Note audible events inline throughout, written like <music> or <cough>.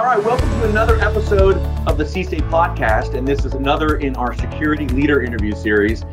All right, welcome to another episode of the CSA podcast, and this is another in our security leader interview series.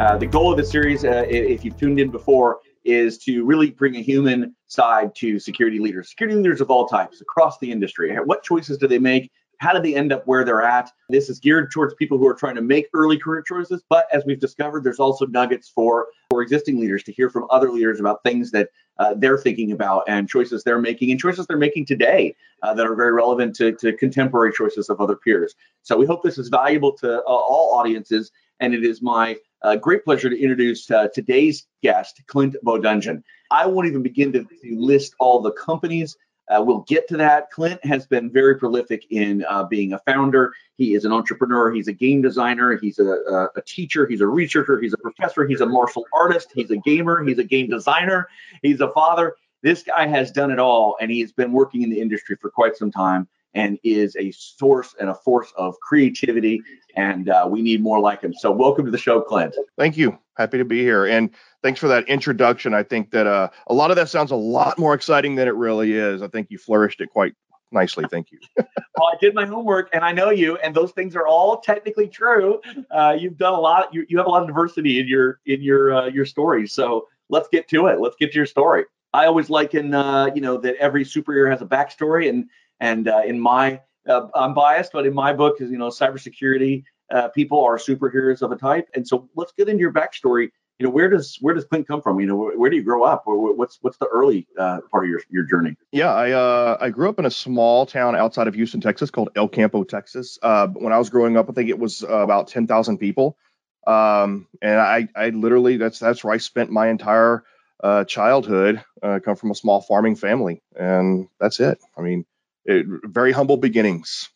Uh, the goal of the series, uh, if you've tuned in before, is to really bring a human side to security leaders, security leaders of all types across the industry. What choices do they make? How do they end up where they're at? This is geared towards people who are trying to make early career choices, but as we've discovered, there's also nuggets for for existing leaders to hear from other leaders about things that uh, they're thinking about and choices they're making and choices they're making today uh, that are very relevant to, to contemporary choices of other peers. So we hope this is valuable to uh, all audiences, and it is my uh, great pleasure to introduce uh, today's guest, Clint Bodungen. I won't even begin to list all the companies uh, we'll get to that. Clint has been very prolific in uh, being a founder. He is an entrepreneur. He's a game designer. He's a, a, a, teacher. He's a researcher. He's a professor. He's a martial artist. He's a gamer. He's a game designer. He's a father. This guy has done it all, and he has been working in the industry for quite some time and is a source and a force of creativity. And uh, we need more like him. So, welcome to the show, Clint. Thank you. Happy to be here. And thanks for that introduction. I think that uh, a lot of that sounds a lot more exciting than it really is. I think you flourished it quite nicely. Thank you. <laughs> well, I did my homework, and I know you, and those things are all technically true. Uh, you've done a lot. You, you have a lot of diversity in your in your uh, your story. So let's get to it. Let's get to your story. I always liken, uh, you know, that every superhero has a backstory, and and uh, in my, uh, I'm biased, but in my book, is you know, cybersecurity uh, people are superheroes of a type. And so let's get into your backstory. You know, where does where does Clint come from? You know, where, where do you grow up, or what's what's the early uh, part of your your journey? Yeah, I uh, I grew up in a small town outside of Houston, Texas, called El Campo, Texas. Uh, when I was growing up, I think it was uh, about ten thousand people, um, and I I literally that's that's where I spent my entire uh, childhood. Uh, come from a small farming family, and that's it. I mean, it, very humble beginnings.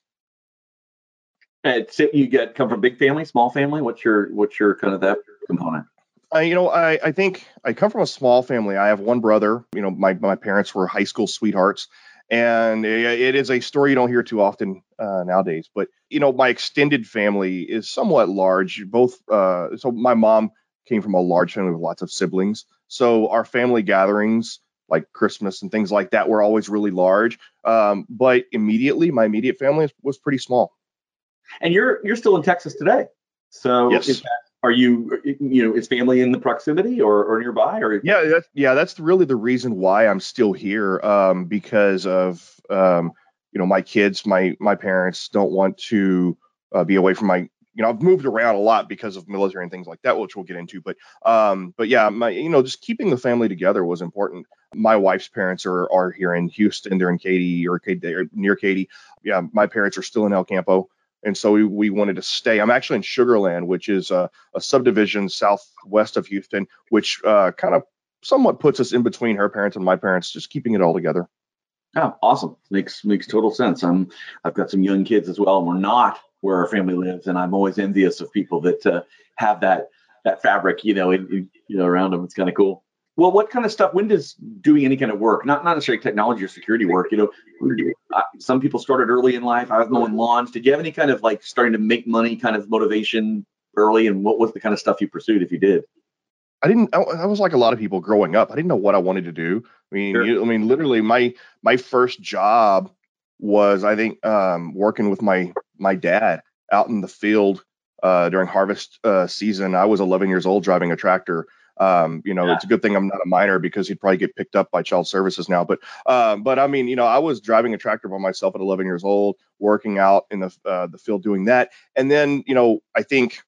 And so you get come from big family, small family. What's your what's your kind of that component? Uh, you know, I, I think I come from a small family. I have one brother. You know, my my parents were high school sweethearts, and it is a story you don't hear too often uh, nowadays. But you know, my extended family is somewhat large. Both, uh, so my mom came from a large family with lots of siblings. So our family gatherings like Christmas and things like that were always really large. Um, but immediately, my immediate family was pretty small. And you're you're still in Texas today, so yes. That, are you you know is family in the proximity or, or nearby or yeah that's, yeah that's really the reason why I'm still here um, because of um, you know my kids my my parents don't want to uh, be away from my you know, I've moved around a lot because of military and things like that, which we'll get into. But, um, but yeah, my, you know, just keeping the family together was important. My wife's parents are are here in Houston. They're in Katy or Katy, near Katy. Yeah, my parents are still in El Campo, and so we, we wanted to stay. I'm actually in Sugarland, which is a, a subdivision southwest of Houston, which uh, kind of somewhat puts us in between her parents and my parents, just keeping it all together. Oh, awesome! Makes makes total sense. I'm I've got some young kids as well, and we're not where our family lives, and I'm always envious of people that uh, have that that fabric, you know, in, in, you know, around them. It's kind of cool. Well, what kind of stuff? When does doing any kind of work, not not necessarily technology or security work, you know, some people started early in life. I was mowing lawns. Did you have any kind of like starting to make money kind of motivation early? And what was the kind of stuff you pursued if you did? I didn't. I, I was like a lot of people growing up. I didn't know what I wanted to do. I mean, sure. you, I mean, literally, my my first job was I think um, working with my my dad out in the field uh, during harvest uh, season. I was 11 years old driving a tractor. Um, you know, yeah. it's a good thing I'm not a minor because he'd probably get picked up by child services now. But, um, but I mean, you know, I was driving a tractor by myself at 11 years old, working out in the uh, the field doing that. And then, you know, I think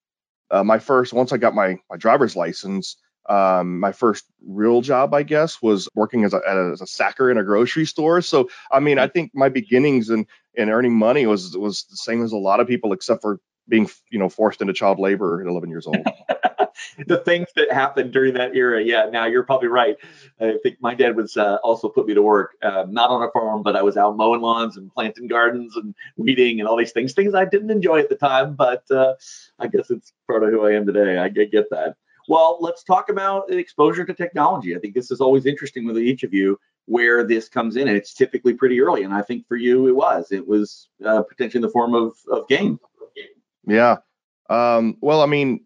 uh, my first once I got my my driver's license, um, my first real job, I guess, was working as a, as a sacker in a grocery store. So, I mean, I think my beginnings in, in earning money was was the same as a lot of people, except for being, you know, forced into child labor at 11 years old. <laughs> the things that happened during that era, yeah. Now you're probably right. I think my dad was uh, also put me to work, uh, not on a farm, but I was out mowing lawns and planting gardens and weeding and all these things. Things I didn't enjoy at the time, but uh, I guess it's part of who I am today. I get that. Well, let's talk about exposure to technology. I think this is always interesting with each of you where this comes in, and it's typically pretty early. And I think for you, it was. It was uh, potentially in the form of of game. Yeah. Um, well, I mean,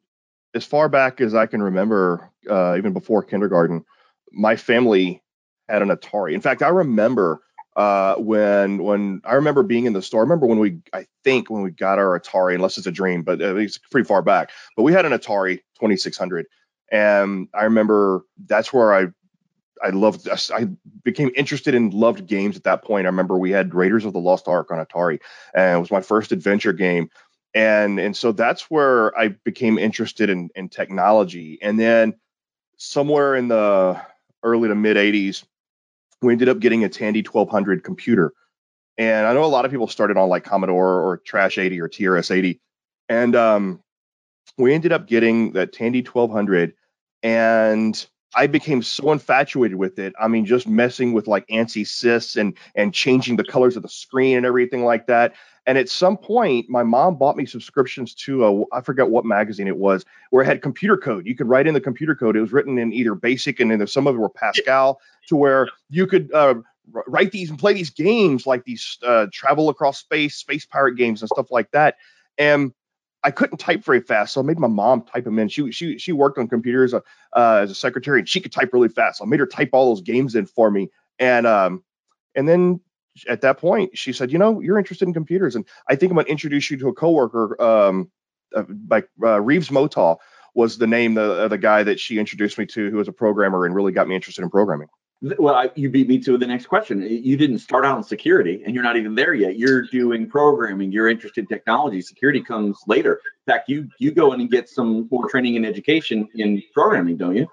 as far back as I can remember, uh, even before kindergarten, my family had an Atari. In fact, I remember uh, when when I remember being in the store. I remember when we I think when we got our Atari, unless it's a dream, but it's pretty far back. But we had an Atari 2600, and I remember that's where I I loved I became interested in loved games at that point. I remember we had Raiders of the Lost Ark on Atari, and it was my first adventure game. And and so that's where I became interested in in technology. And then somewhere in the early to mid 80s, we ended up getting a Tandy 1200 computer. And I know a lot of people started on like Commodore or Trash 80 or TRS 80. And um, we ended up getting that Tandy 1200. And I became so infatuated with it. I mean, just messing with like ANSI sys and and changing the colors of the screen and everything like that. And at some point, my mom bought me subscriptions to a I forget what magazine it was, where it had computer code. You could write in the computer code. It was written in either BASIC and then some of it were Pascal, to where you could uh, write these and play these games like these uh, travel across space, space pirate games and stuff like that. And I couldn't type very fast, so I made my mom type them in. She she she worked on computers uh, uh, as a secretary, and she could type really fast. So I made her type all those games in for me, and um, and then at that point, she said, "You know, you're interested in computers, and I think I'm to introduce you to a coworker, um, uh, like uh, Reeves Motal was the name the the guy that she introduced me to, who was a programmer and really got me interested in programming." Well, I, you beat me to the next question. You didn't start out in security, and you're not even there yet. You're doing programming. You're interested in technology. Security comes later. In fact, you you go in and get some more training and education in programming, don't you?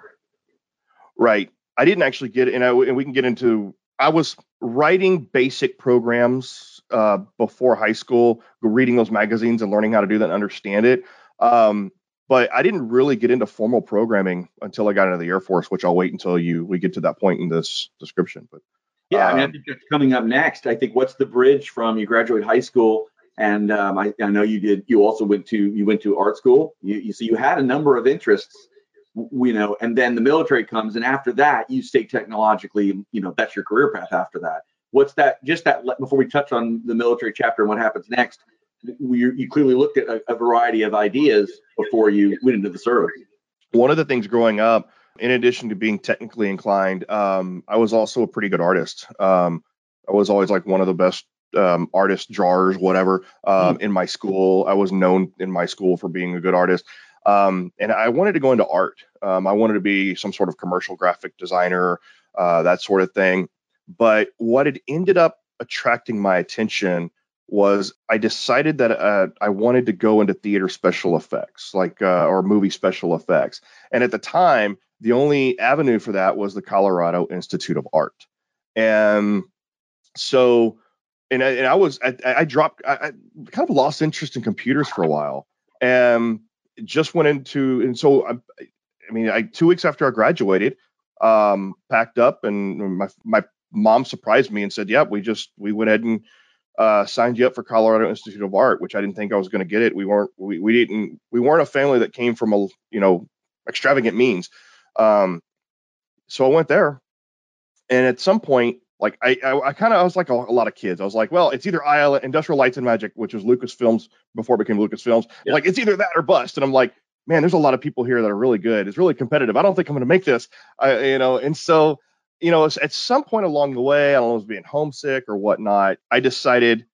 Right. I didn't actually get, and, I, and we can get into. I was writing basic programs uh, before high school, reading those magazines and learning how to do that and understand it. Um, but I didn't really get into formal programming until I got into the Air Force, which I'll wait until you we get to that point in this description. But yeah, um, I mean, I um, think that's coming up next. I think what's the bridge from you graduate high school, and um, I, I, know you did. You also went to you went to art school. You, you so you had a number of interests, you know, and then the military comes, and after that, you stay technologically. You know, that's your career path after that. What's that? Just that before we touch on the military chapter and what happens next you, you clearly looked at a, a variety of ideas before you went into the service. One of the things growing up, in addition to being technically inclined, um, I was also a pretty good artist. Um, I was always like one of the best um, artists, drawers, whatever, um, mm. in my school. I was known in my school for being a good artist. Um, and I wanted to go into art. Um, I wanted to be some sort of commercial graphic designer, uh, that sort of thing. But what had ended up attracting my attention was I decided that uh, I wanted to go into theater special effects, like uh, or movie special effects. And at the time, the only avenue for that was the Colorado Institute of Art. And so, and I, and I was I, I dropped I, I, kind of lost interest in computers for a while, and just went into and so I, I mean, I two weeks after I graduated, um, packed up, and my my mom surprised me and said, "Yeah, we just we went ahead and." Uh, signed you up for Colorado Institute of Art, which I didn't think I was going to get it. We weren't we, we didn't we weren't a family that came from a you know extravagant means. Um, so I went there, and at some point, like I I, I kind of I was like a, a, lot of kids. I was like, well, it's either IL Industrial Lights and Magic, which was Lucasfilms before it became Lucasfilms. Yeah. Like it's either that or bust. And I'm like, man, there's a lot of people here that are really good. It's really competitive. I don't think I'm going to make this. I, you know, and so you know, at some point along the way, I don't know, was being homesick or whatnot, I decided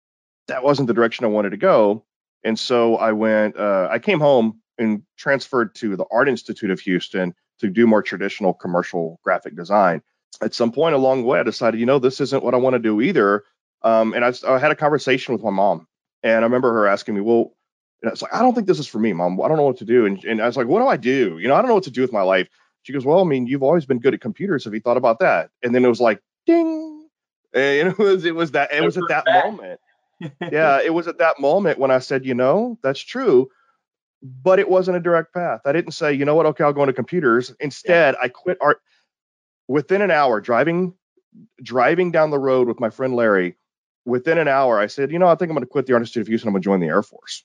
that wasn't the direction I wanted to go. And so I went, uh, I came home and transferred to the Art Institute of Houston to do more traditional commercial graphic design. At some point along the way, I decided, you know, this isn't what I want to do either. Um, and I, I, had a conversation with my mom, and I remember her asking me, well, and I was like, I don't think this is for me, mom. I don't know what to do. And, and I was like, what do I do? You know, I don't know what to do with my life. She goes, Well, I mean, you've always been good at computers. Have you thought about that? And then it was like, ding. And <laughs> it was, it was that, it was at that moment. yeah, it was at that moment when I said, you know, that's true. But it wasn't a direct path. I didn't say, you know what, okay, I'll go into computers. Instead, yeah. I quit art within an hour, driving, driving down the road with my friend Larry. Within an hour, I said, you know, I think I'm going to quit the Art Institute of Houston. I'm going to join the Air Force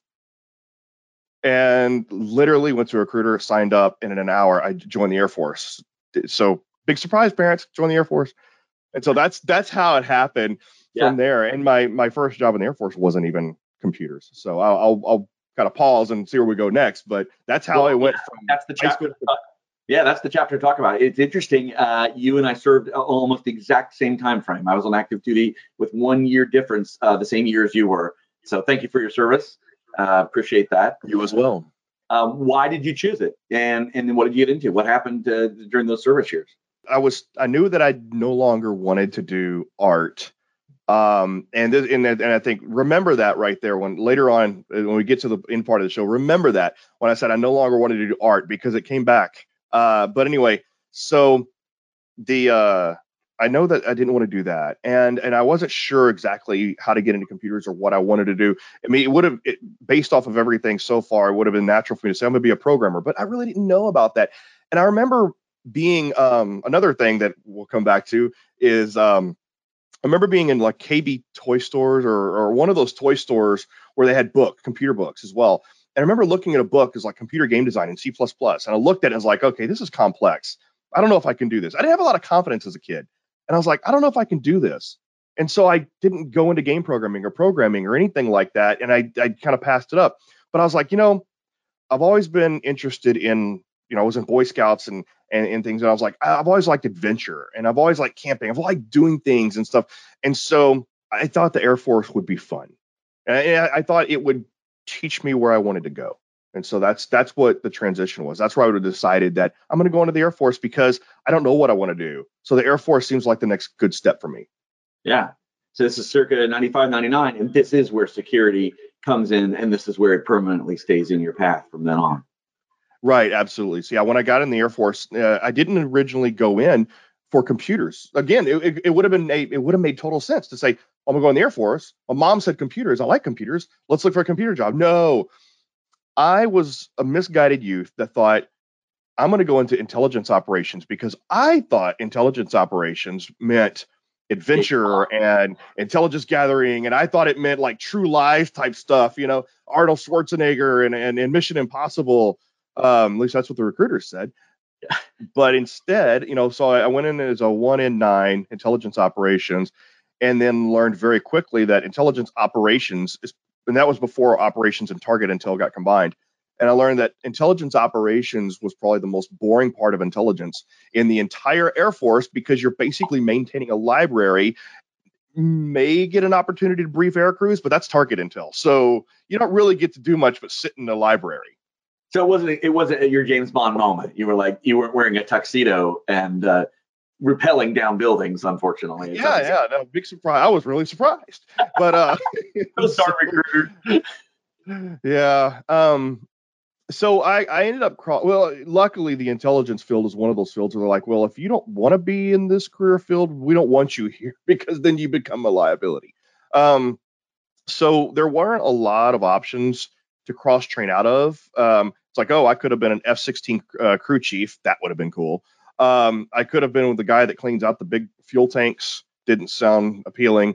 and literally went to a recruiter, signed up, and in an hour I joined the Air Force. So big surprise, parents, join the Air Force. And so that's that's how it happened yeah. from there. And my my first job in the Air Force wasn't even computers. So I'll I'll, I'll kind of pause and see where we go next. But that's how well, I went yeah, from that's the chapter. Yeah, that's the chapter to talk about. It's interesting. Uh, you and I served almost the exact same time frame. I was on active duty with one year difference, uh, the same year as you were. So thank you for your service. Uh, appreciate that. You as well. Um, why did you choose it, and and what did you get into? What happened uh, during those service years? I was I knew that I no longer wanted to do art. Um, and this, and and I think remember that right there when later on when we get to the in part of the show, remember that when I said I no longer wanted to do art because it came back. Uh, but anyway, so the uh, I know that I didn't want to do that, and and I wasn't sure exactly how to get into computers or what I wanted to do. I mean, it would have based off of everything so far, it would have been natural for me to say I'm going to be a programmer, but I really didn't know about that. And I remember being um, another thing that we'll come back to is um, I remember being in like KB toy stores or, or one of those toy stores where they had book computer books as well. And I remember looking at a book as like computer game design in C++, and I looked at it and was like, okay, this is complex. I don't know if I can do this. I didn't have a lot of confidence as a kid, and I was like, I don't know if I can do this. And so I didn't go into game programming or programming or anything like that, and I I kind of passed it up. But I was like, you know, I've always been interested in you know, I was in Boy Scouts and and, and things. And I was like, I've always liked adventure and I've always liked camping. I've liked doing things and stuff. And so I thought the Air Force would be fun. And I, I thought it would teach me where I wanted to go. And so that's that's what the transition was. That's where I would have decided that I'm going to go into the Air Force because I don't know what I want to do. So the Air Force seems like the next good step for me. Yeah. So this is circa 95, 99, and this is where security comes in, and this is where it permanently stays in your path from then on. Right, absolutely. So yeah, when I got in the Air Force, uh, I didn't originally go in for computers. Again, it, it, it would have been a, it would have made total sense to say I'm gonna go in the Air Force. My mom said computers. I like computers. Let's look for a computer job. No, I was a misguided youth that thought I'm going to go into intelligence operations because I thought intelligence operations meant adventure and intelligence gathering and i thought it meant like true lies type stuff you know arnold schwarzenegger and, and, and mission impossible um, at least that's what the recruiters said. <laughs> but instead, you know, so I went in as a one in nine intelligence operations, and then learned very quickly that intelligence operations is, and that was before operations and target intel got combined. And I learned that intelligence operations was probably the most boring part of intelligence in the entire Air Force because you're basically maintaining a library may get an opportunity to brief air crews, but that's target intel. So you don't really get to do much but sit in the library. So it wasn't it wasn't your James Bond moment. You were like you weren't wearing a tuxedo and uh, repelling down buildings. Unfortunately. Yeah, yeah, no big surprise. I was really surprised, but uh, <laughs> star recruiter. <laughs> yeah. Um. So I I ended up. Well, luckily the intelligence field is one of those fields where they're like, well, if you don't want to be in this career field, we don't want you <laughs> here because then you become a liability. Um. So there weren't a lot of options to cross train out of. Um, it's like, oh, I could have been an F 16 uh, crew chief. That would have been cool. Um, I could have been with the guy that cleans out the big fuel tanks. Didn't sound appealing.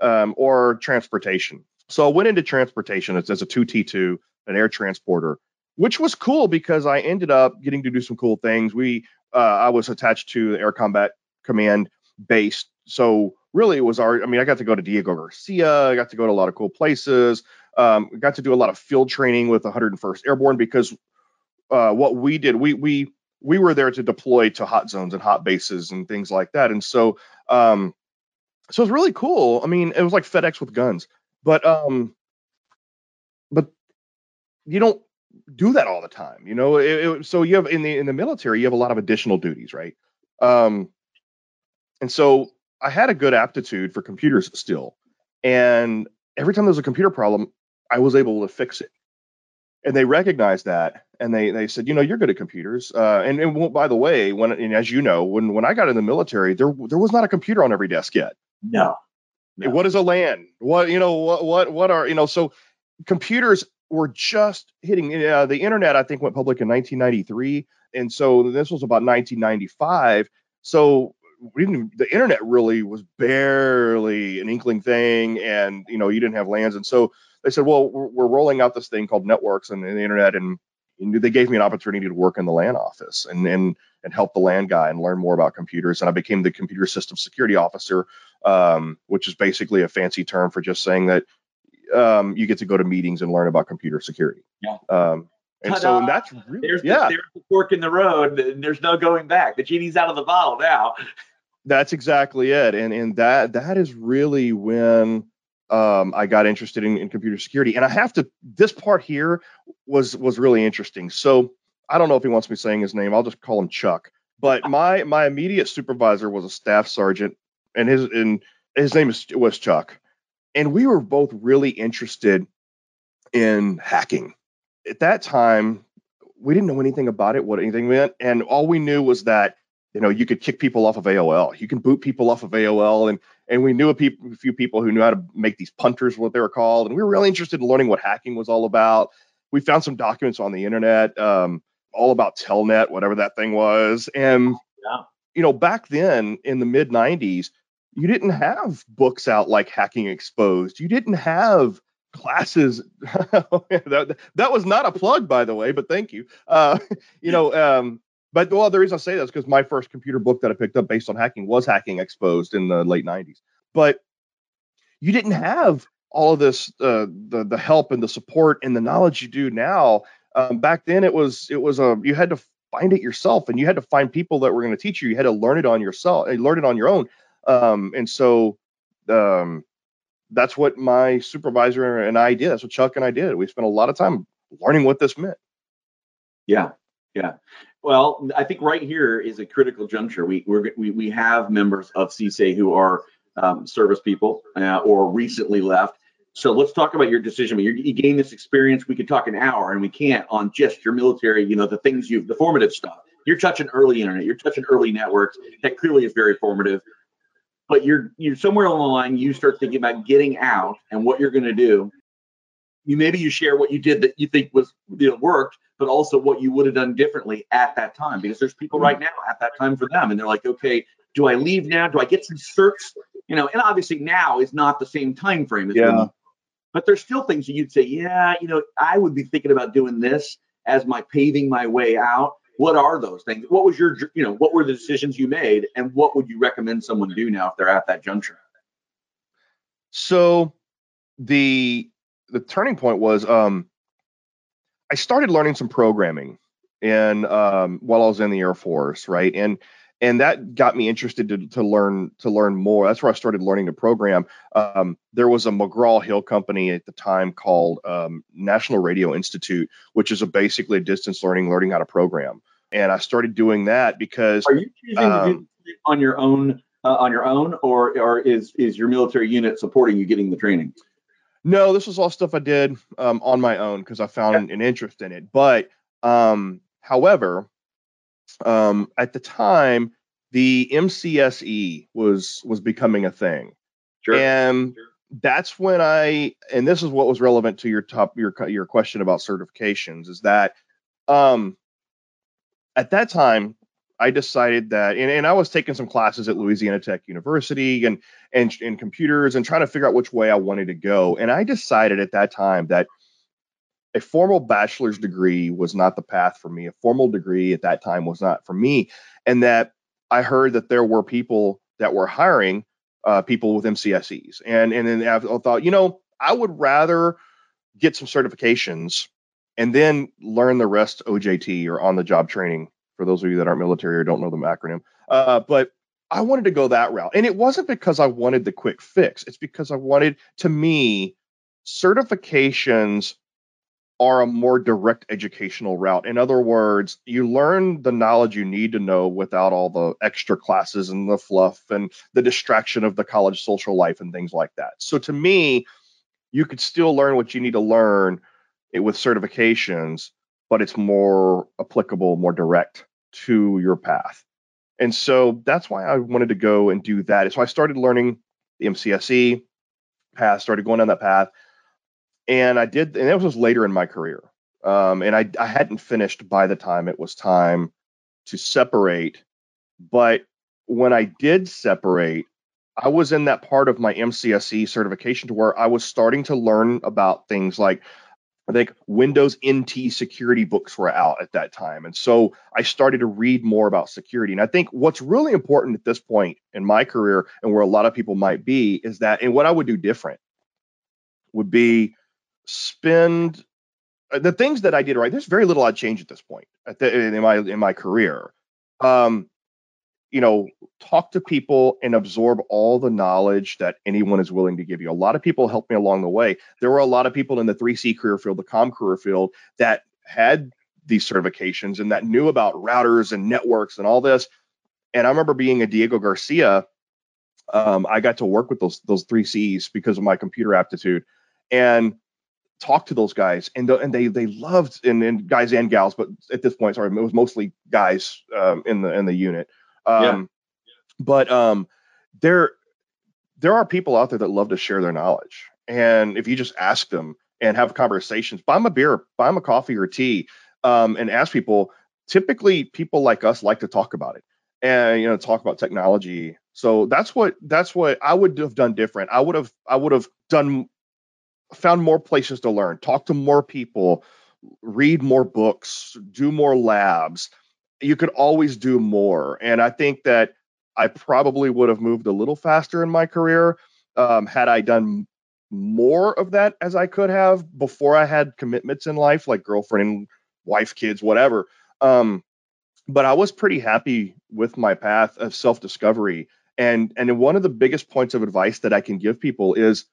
Um, or transportation. So I went into transportation as, as a 2T2, an air transporter, which was cool because I ended up getting to do some cool things. We, uh, I was attached to the Air Combat Command base. So really it was our, I mean, I got to go to Diego Garcia. I got to go to a lot of cool places. Um, got to do a lot of field training with 101st Airborne because uh, what we did, we we we were there to deploy to hot zones and hot bases and things like that. And so, um, so it was really cool. I mean, it was like FedEx with guns, but um, but you don't do that all the time, you know. It, it, so you have in the in the military, you have a lot of additional duties, right? Um, and so I had a good aptitude for computers still, and every time there was a computer problem, I was able to fix it. And they recognized that, and they they said, you know, you're good at computers. Uh, and, and by the way, when and as you know, when when I got in the military, there there was not a computer on every desk yet. No. no. What is a LAN? What you know? What what what are you know? So computers were just hitting uh, the internet. I think went public in 1993, and so this was about 1995. So even the internet really was barely an inkling thing, and you know you didn't have LANs and so they said, well, we're, we're rolling out this thing called networks and, and the internet, and they gave me an opportunity to work in the LAN office and and and help the LAN guy and learn more about computers. And I became the computer system security officer, um, which is basically a fancy term for just saying that um, you get to go to meetings and learn about computer security. Yeah. Um, And Ta-da! so and that's really there's yeah. The, there's the fork in the road. And there's no going back. The genie's out of the bottle now. <laughs> That's exactly it. And and that that is really when um, I got interested in, in computer security. And I have to this part here was was really interesting. So I don't know if he wants me saying his name. I'll just call him Chuck. But my my immediate supervisor was a staff sergeant, and his and his name is, was Chuck, and we were both really interested in hacking. At that time, we didn't know anything about it, what anything meant, and all we knew was that you know you could kick people off of AOL, you can boot people off of AOL, and and we knew a, pe- a few people who knew how to make these punters, what they were called, and we were really interested in learning what hacking was all about. We found some documents on the internet. Um, all about Telnet, whatever that thing was. And, yeah. you know, back then in the mid 90s, you didn't have books out like Hacking Exposed. You didn't have classes. <laughs> that, that was not a plug, by the way, but thank you. Uh, <laughs> you know, um, but well, the reason I say that is because my first computer book that I picked up based on hacking was Hacking Exposed in the late 90s. But you didn't have all of this, uh, the the help and the support and the knowledge you do now. Um, back then it was it was a you had to find it yourself and you had to find people that were going to teach you. You had to learn it on yourself and learn it on your own. Um, and so um, that's what my supervisor and i did. That's what chuck and i did. We spent a lot of time learning what this meant. Yeah yeah well i think right here is a critical juncture we we, we have members of CSA who are um, service people uh, or recently left so let's talk about your decision. You, you gain this experience. We could talk an hour, and we can't on just your military. You know the things you've the formative stuff. You're touching early internet. You're touching early networks. That clearly is very formative. But you're you're somewhere along the line. You start thinking about getting out and what you're going to do. You maybe you share what you did that you think was you know worked, but also what you would have done differently at that time. Because there's people right now at that time for them, and they're like, okay, do I leave now? Do I get some certs? You know, and obviously now is not the same time frame as yeah. when but there's still things that you'd say, yeah, you know, I would be thinking about doing this as my paving my way out. What are those things? What was your, you know, what were the decisions you made, and what would you recommend someone do now if they're at that juncture? So, the the turning point was um, I started learning some programming and um, while I was in the Air Force, right? And and that got me interested to, to learn to learn more. That's where I started learning to program. Um, there was a McGraw Hill company at the time called um, National Radio Institute, which is a basically a distance learning, learning how to program. And I started doing that because. Are you choosing to do um, on your own? Uh, on your own, or or is is your military unit supporting you getting the training? No, this was all stuff I did um, on my own because I found an interest in it. But um, however, um, at the time, the MCSE was was becoming a thing, sure. and sure. that's when I and this is what was relevant to your top your your question about certifications is that um, at that time I decided that, and, and I was taking some classes at Louisiana Tech University and and in computers and trying to figure out which way I wanted to go, and I decided at that time that a formal bachelor's degree was not the path for me. A formal degree at that time was not for me. And that I heard that there were people that were hiring uh, people with MCSEs. And, and then I thought, you know, I would rather get some certifications and then learn the rest OJT or on the job training for those of you that aren't military or don't know the acronym. Uh, but I wanted to go that route. And it wasn't because I wanted the quick fix, it's because I wanted, to me, certifications are a more direct educational route. In other words, you learn the knowledge you need to know without all the extra classes and the fluff and the distraction of the college social life and things like that. So to me, you could still learn what you need to learn with certifications, but it's more applicable, more direct to your path. And so that's why I wanted to go and do that. So I started learning the MCSE path, started going down that path and I did, and that was later in my career. Um, and I, I hadn't finished by the time it was time to separate. But when I did separate, I was in that part of my MCSE certification to where I was starting to learn about things like I think Windows NT security books were out at that time. And so I started to read more about security. And I think what's really important at this point in my career and where a lot of people might be is that, and what I would do different would be spend uh, the things that I did right. There's very little I'd change at this point in my in my career. Um, you know, talk to people and absorb all the knowledge that anyone is willing to give you. A lot of people helped me along the way. There were a lot of people in the 3C career field, the com career field, that had these certifications and that knew about routers and networks and all this. And I remember being a Diego Garcia. Um, I got to work with those those three C's because of my computer aptitude, and talk to those guys. And the, and they they loved and, and guys and gals, but at this point, sorry, it was mostly guys um, in the in the unit um, yeah. But um, there there are people out there that love to share their knowledge, and if you just ask them and have conversations, buy them a beer, buy them a coffee or tea, um, and ask people. Typically, people like us like to talk about it, and you know, talk about technology. So that's what that's what I would have done different. I would have I would have done found more places to learn, talk to more people, read more books, do more labs, you could always do more. And I think that I probably would have moved a little faster in my career um, had I done more of that as I could have before I had commitments in life, like girlfriend, wife, kids, whatever. Um, but I was pretty happy with my path of self discovery. And and one of the biggest points of advice that I can give people is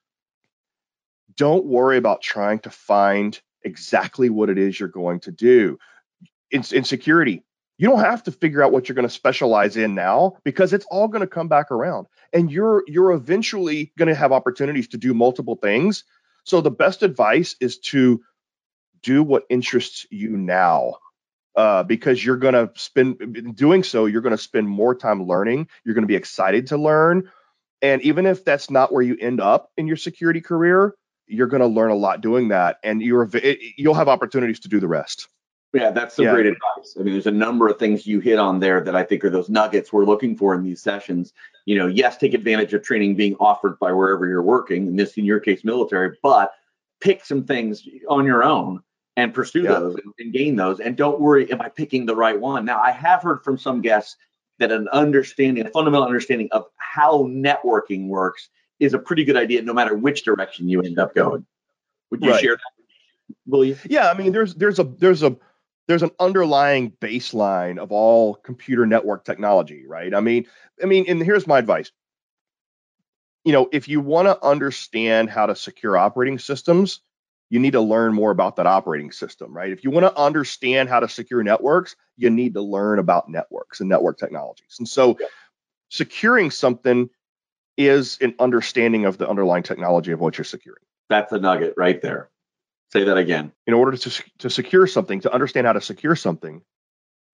don't worry about trying to find exactly what it is you're going to do. In, in security, you don't have to figure out what you're going to specialize in now because it's all going to come back around. And you're you're eventually going to have opportunities to do multiple things. So the best advice is to do what interests you now uh, because you're going to spend doing so you're going to spend more time learning. You're going to be excited to learn. And even if that's not where you end up in your security career you're going to learn a lot doing that and you're you'll have opportunities to do the rest yeah, that's some yeah. great advice. I mean, there's a number of things you hit on there that I think are those nuggets we're looking for in these sessions. You know, yes, take advantage of training being offered by wherever you're working, in this in your case, military, but pick some things on your own and pursue yeah. those and, and gain those. And don't worry, am I picking the right one? Now, I have heard from some guests that an understanding, a fundamental understanding of how networking works is a pretty good idea, no matter which direction you end up going. Would you right. share that? Will you? Yeah, I mean, there's there's a there's a there's an underlying baseline of all computer network technology, right? I mean, I mean, and here's my advice. You know, if you want to understand how to secure operating systems, you need to learn more about that operating system, right? If you want to understand how to secure networks, you need to learn about networks and network technologies. And so, yeah. securing something is an understanding of the underlying technology of what you're securing. That's a nugget right there. Say that again. In order to, to secure something, to understand how to secure something,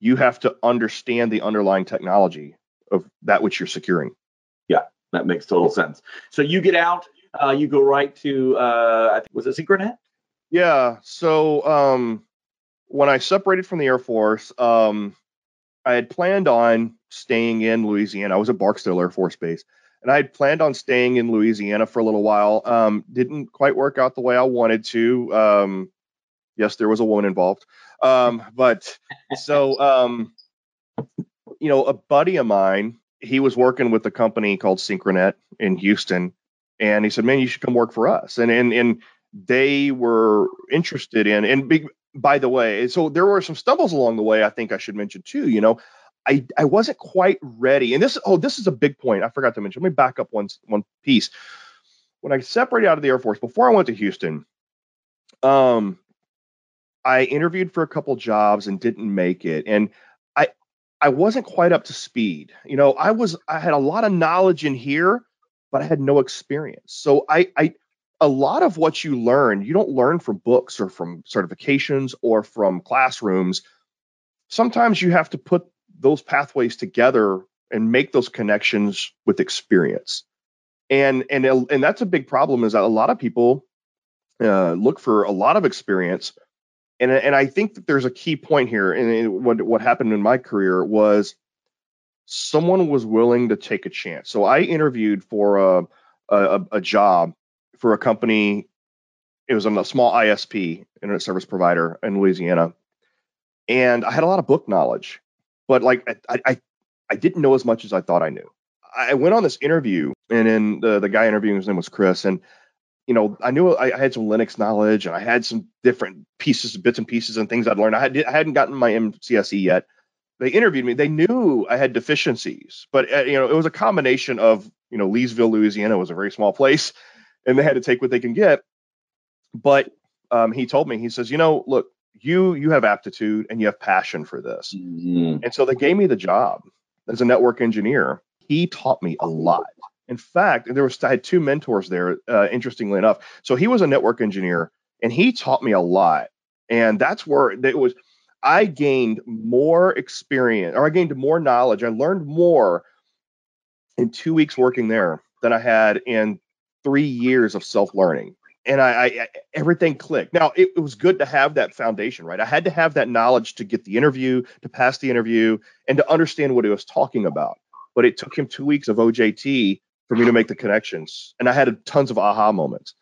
you have to understand the underlying technology of that which you're securing. Yeah, that makes total sense. So you get out, uh, you go right to, uh, I think, was it Syncronet? Yeah. So um, when I separated from the Air Force, um, I had planned on staying in Louisiana. I was at Barksdale Air Force Base and I had planned on staying in Louisiana for a little while. Um, didn't quite work out the way I wanted to. Um, yes, there was a woman involved, um, but so um, you know, a buddy of mine, he was working with a company called Syncronet in Houston, and he said, "Man, you should come work for us." And and and they were interested in and. By the way, so there were some stumbles along the way. I think I should mention too. You know, I I wasn't quite ready. And this oh this is a big point I forgot to mention. Let me back up one one piece. When I separated out of the Air Force before I went to Houston, um, I interviewed for a couple jobs and didn't make it, and I I wasn't quite up to speed. You know, I was I had a lot of knowledge in here, but I had no experience. So I I a lot of what you learn, you don't learn from books or from certifications or from classrooms. Sometimes you have to put those pathways together and make those connections with experience. And and and that's a big problem is that a lot of people uh, look for a lot of experience. And, and I think that there's a key point here. And what, what happened in my career was someone was willing to take a chance. So I interviewed for a, a, a job for a company. It was a small ISP, internet service provider in Louisiana. And I had a lot of book knowledge but like I, I I didn't know as much as I thought I knew. I went on this interview, and then the the guy interviewing his name was Chris, and you know, I knew I, I, had some Linux knowledge and I had some different pieces, bits and pieces and things I'd learned. I, had, I hadn't gotten my MCSE yet. They interviewed me. They knew I had deficiencies, but uh, you know, it was a combination of you know, Leesville, Louisiana was a very small place, and they had to take what they can get. But um, he told me, he says, you know, look, you you have aptitude and you have passion for this, mm-hmm. and so they gave me the job as a network engineer. He taught me a lot. In fact, there was I had two mentors there. Uh, interestingly enough, so he was a network engineer, and he taught me a lot. And that's where it was. I gained more experience, or I gained more knowledge. I learned more in two weeks working there than I had in three years of self learning. And I, I, everything clicked. Now it, it, was good to have that foundation, right? I had to have that knowledge to get the interview, to pass the interview, and to understand what he was talking about. But it took him two weeks of OJT for me to make the connections. And I had tons of aha moments.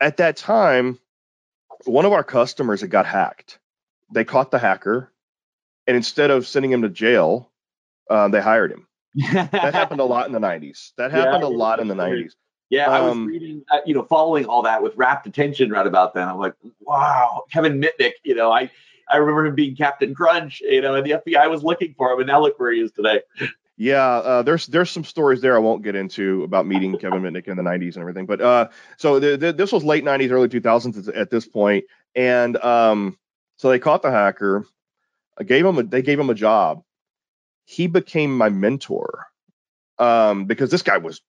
At that time, one of our customers had got hacked. They caught the hacker, and instead of sending him to jail, uh, they hired him. that happened a lot in the 90s. That <laughs> happened yeah, a lot in the 90s. Yeah, I was um, reading, uh, you know, following all that with rapt attention right about then. I'm like, wow, Kevin Mitnick, you know, I I remember him being Captain Crunch, you know, and the FBI was looking for him, and now look where he is today. Yeah, uh, there's there's some stories there I won't get into about meeting Kevin Mitnick in the 90s and everything. But uh, so the, the, this was late 90s, early 2000s at this point, and um, so they caught the hacker. I gave him a, they gave him a job. He became my mentor um, because this guy was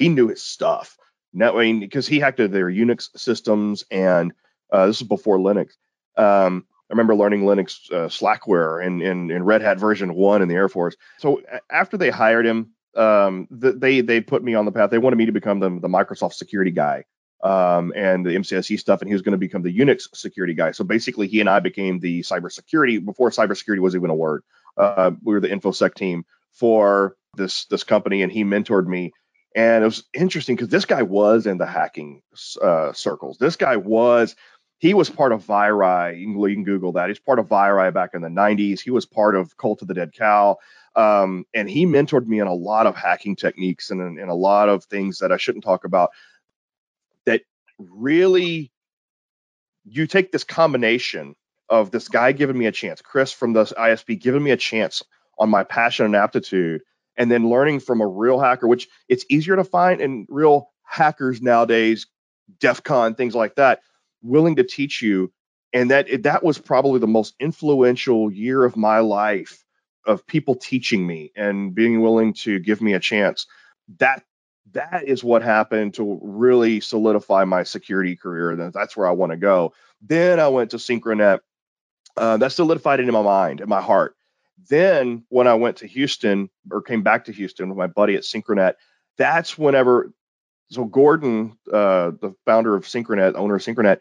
he knew his stuff. Now, I mean, because he hacked their Unix systems, and uh, this is before Linux. Um, I remember learning Linux uh, Slackware in, in, in Red Hat version one in the Air Force. So after they hired him, um, the, they they put me on the path. They wanted me to become the, the Microsoft security guy um, and the MCSE stuff, and he was going to become the Unix security guy. So basically, he and I became the cybersecurity before cybersecurity was even a word. Uh, we were the infosec team for this this company, and he mentored me. And it was interesting because this guy was in the hacking uh, circles. This guy was he was part of Viri. You can, Google that. He's part of Viri back in the 90s. He was part of Cult of the Dead Cow. Um, and he mentored me in a lot of hacking techniques and in a lot of things that I shouldn't talk about that really you take this combination of this guy giving me a chance, Chris from the ISP giving me a chance on my passion and aptitude, and then learning from a real hacker, which it's easier to find in real hackers nowadays, DEF CON, things like that willing to teach you. And that that was probably the most influential year of my life of people teaching me and being willing to give me a chance. That that is what happened to really solidify my security career and that's where i want to go. Then i went to synchronet. Uh, that solidified it in my mind in my heart then when i went to houston or came back to houston with my buddy at synchronet that's whenever so Gordon, uh, the founder of Synchronet, owner of Synchronet,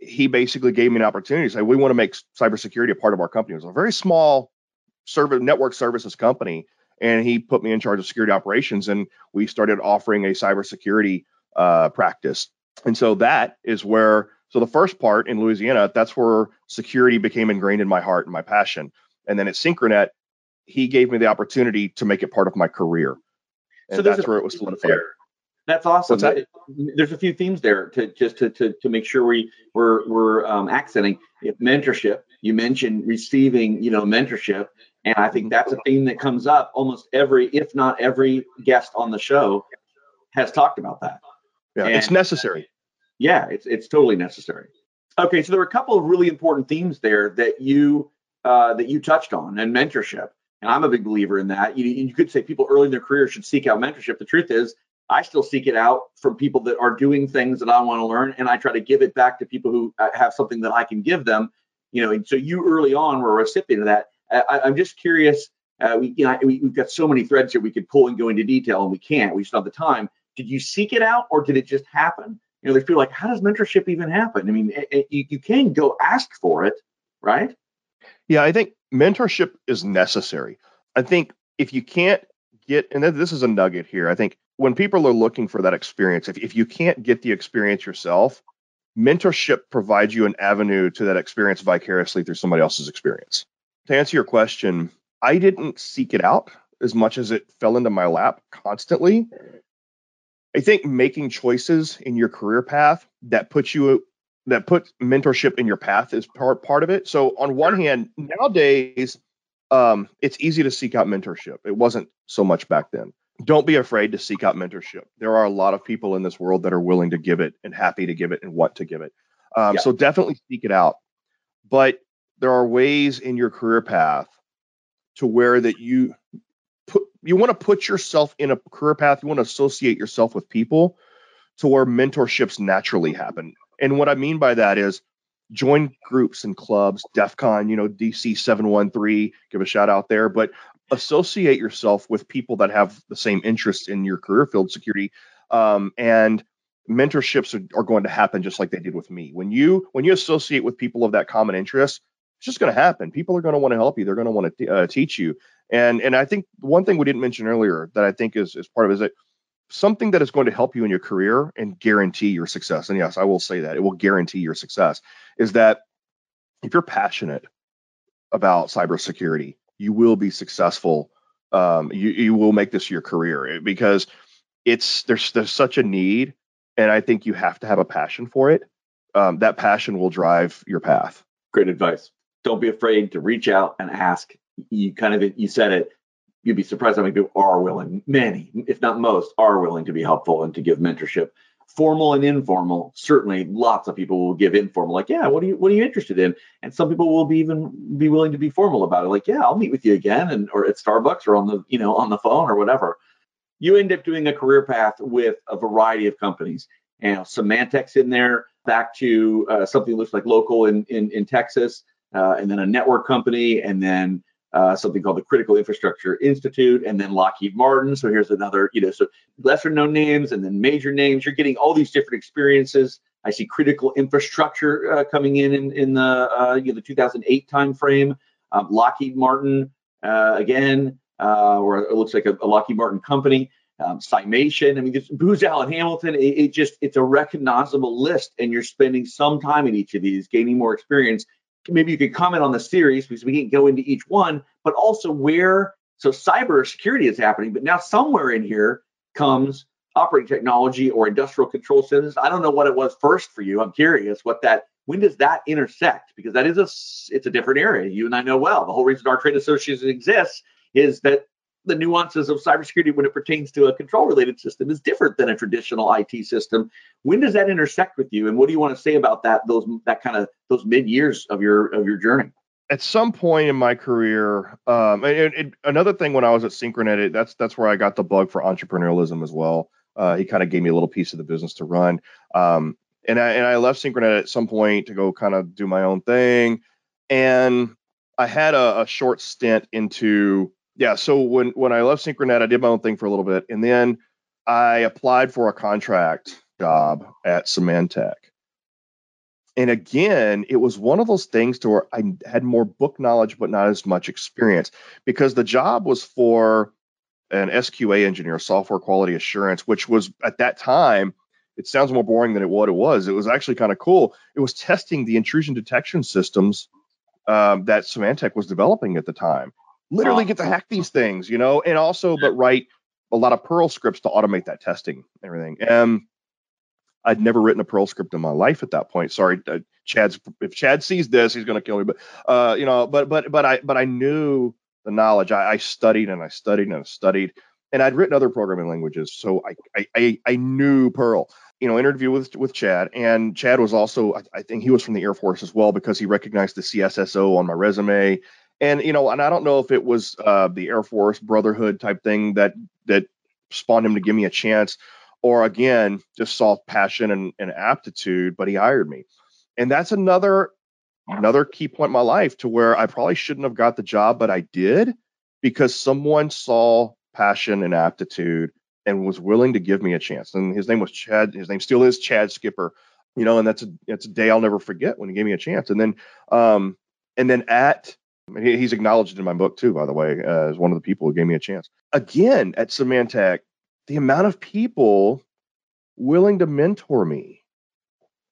he basically gave me an opportunity to say we want to make cybersecurity a part of our company. It was a very small service network services company, and he put me in charge of security operations, and we started offering a cybersecurity uh, practice. And so that is where so the first part in Louisiana, that's where security became ingrained in my heart and my passion. And then at Synchronet, he gave me the opportunity to make it part of my career. And so that's where it was solidified. There. That's awesome. That? There's a few themes there to just to, to, to make sure we we're we're um, accenting mentorship. You mentioned receiving, you know, mentorship, and I think that's a theme that comes up almost every, if not every, guest on the show has talked about that. Yeah, and, it's necessary. Yeah, it's it's totally necessary. Okay, so there were a couple of really important themes there that you uh, that you touched on, and mentorship. And I'm a big believer in that. You, you could say people early in their career should seek out mentorship. The truth is, I still seek it out from people that are doing things that I want to learn, and I try to give it back to people who uh, have something that I can give them. You know, and so you early on were a recipient of that. I, am just curious. Uh, we, you know, we, have got so many threads here we could pull and go into detail, and we can't. We just don't have the time. Did you seek it out, or did it just happen? You know, they feel like, how does mentorship even happen? I mean, it, it, you, you can go ask for it, right? Yeah, I think mentorship is necessary. I think if you can't get, and this is a nugget here, I think when people are looking for that experience, if, if you can't get the experience yourself, mentorship provides you an avenue to that experience vicariously through somebody else's experience. To answer your question, I didn't seek it out as much as it fell into my lap constantly. I think making choices in your career path that puts you that put mentorship in your path is part part of it. So on one hand, nowadays um, it's easy to seek out mentorship. It wasn't so much back then. Don't be afraid to seek out mentorship. There are a lot of people in this world that are willing to give it and happy to give it and want to give it. Um, yeah. So definitely seek it out. But there are ways in your career path to where that you put you want to put yourself in a career path. You want to associate yourself with people to where mentorships naturally happen. And what I mean by that is join groups and clubs, DEF CON, you know, DC 713, give a shout out there, but associate yourself with people that have the same interests in your career field, security. Um, and mentorships are, are, going to happen just like they did with me. When you when you associate with people of that common interest, it's just going to happen. People are going to want to help you. They're going to want to uh, teach you. And and I think one thing we didn't mention earlier that I think is is part of it is that something that is going to help you in your career and guarantee your success. And yes, I will say that it will guarantee your success is that if you're passionate about cybersecurity, you will be successful. Um, you, you will make this your career because it's there's there's such a need, and I think you have to have a passion for it. Um, that passion will drive your path. Great advice. Don't be afraid to reach out and ask. You kind of you said it you'd be surprised how many people are willing, many, if not most, are willing to be helpful and to give mentorship. Formal and informal, certainly lots of people will give informal, like, yeah, what are you what are you interested in? And some people will be even be willing to be formal about it, like, yeah, I'll meet with you again and or at Starbucks or on the, you know, on the phone or whatever. You end up doing a career path with a variety of companies. And Symantec's in there, back to uh, something that looks like local in in, in Texas, uh, and then a network company, and then uh, something called the Critical Infrastructure Institute, and then Lockheed Martin. So here's another, you know, so lesser known names and then major names. You're getting all these different experiences. I see critical infrastructure uh, coming in in, in the uh, you know, the 2008 timeframe. Um, Lockheed Martin uh, again, uh, or it looks like a, a Lockheed Martin company. Um, Cimation. I mean, just Booz Allen Hamilton. It, it just it's a recognizable list, and you're spending some time in each of these, gaining more experience maybe you could comment on the series because we can't go into each one, but also where so cyber security is happening, but now somewhere in here comes operating technology or industrial control systems. I don't know what it was first for you. I'm curious what that when does that intersect? Because that is a it's a different area. You and I know well. The whole reason our trade association exists is that the nuances of cybersecurity when it pertains to a control related system is different than a traditional IT system. When does that intersect with you, and what do you want to say about that? Those that kind of those mid years of your of your journey. At some point in my career, um, another thing when I was at Syncronet, that's that's where I got the bug for entrepreneurialism as well. Uh, he kind of gave me a little piece of the business to run, um, and I and I left Syncronet at some point to go kind of do my own thing, and I had a, a short stint into yeah, so when when I left Syncronet, I did my own thing for a little bit, and then I applied for a contract job at Symantec. And again, it was one of those things to where I had more book knowledge, but not as much experience because the job was for an SQA engineer, software quality assurance, which was at that time, it sounds more boring than it what it was. It was actually kind of cool. It was testing the intrusion detection systems um, that Symantec was developing at the time literally get to hack these things, you know, and also but write a lot of Perl scripts to automate that testing and everything. And I'd never written a Perl script in my life at that point. Sorry, uh, Chad's if Chad sees this, he's going to kill me. But uh, you know, but but but I but I knew the knowledge. I, I studied and I studied and I studied, and I'd written other programming languages, so I I I, knew Perl. You know, interview with with Chad, and Chad was also I, I think he was from the Air Force as well because he recognized the CSSO on my resume and you know, and I don't know if it was uh, the Air Force brotherhood type thing that that spawned him to give me a chance, or again, just saw passion and, and aptitude, but he hired me. And that's another another key point in my life to where I probably shouldn't have got the job, but I did because someone saw passion and aptitude and was willing to give me a chance. And his name was Chad. His name still is Chad Skipper. You know, and that's a that's a day I'll never forget when he gave me a chance. And then um and then at he's acknowledged in my book too, by the way, uh, as one of the people who gave me a chance. Again, at Symantec, the amount of people willing to mentor me.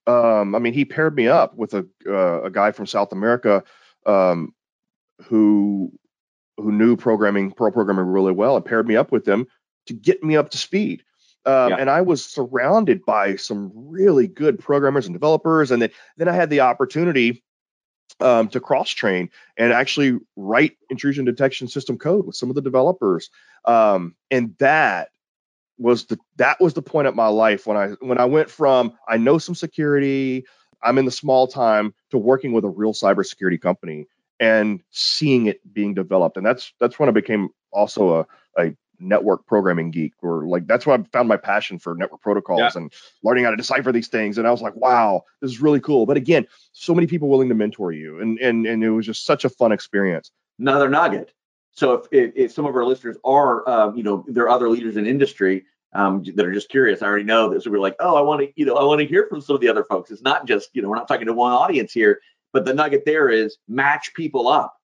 Um, I mean, he paired me up with a uh, a guy from South America um, who who knew programming, Perl programming really well, and paired me up with them to get me up to speed. Um, yeah. And I was surrounded by some really good programmers and developers. And then, then I had the opportunity um, to cross train and actually write intrusion detection system code with some of the developers. Um, and that was the that was the point of my life when I when I went from I know some security, I'm in the small time to working with a real cybersecurity company and seeing it being developed. And that's that's when I became also a, a network programming geek or like that's why I found my passion for network protocols yeah. and learning how to decipher these things. And I was like, wow, this is really cool. But again, so many people willing to mentor you. And and and it was just such a fun experience. Another nugget. So if, if, if some of our listeners are, uh, you know, there are other leaders in industry um, that are just curious. I already know this. So we're like, oh, I want to, you know, I want to hear from some of the other folks. It's not just, you know, we're not talking to one audience here, but the nugget there is match people up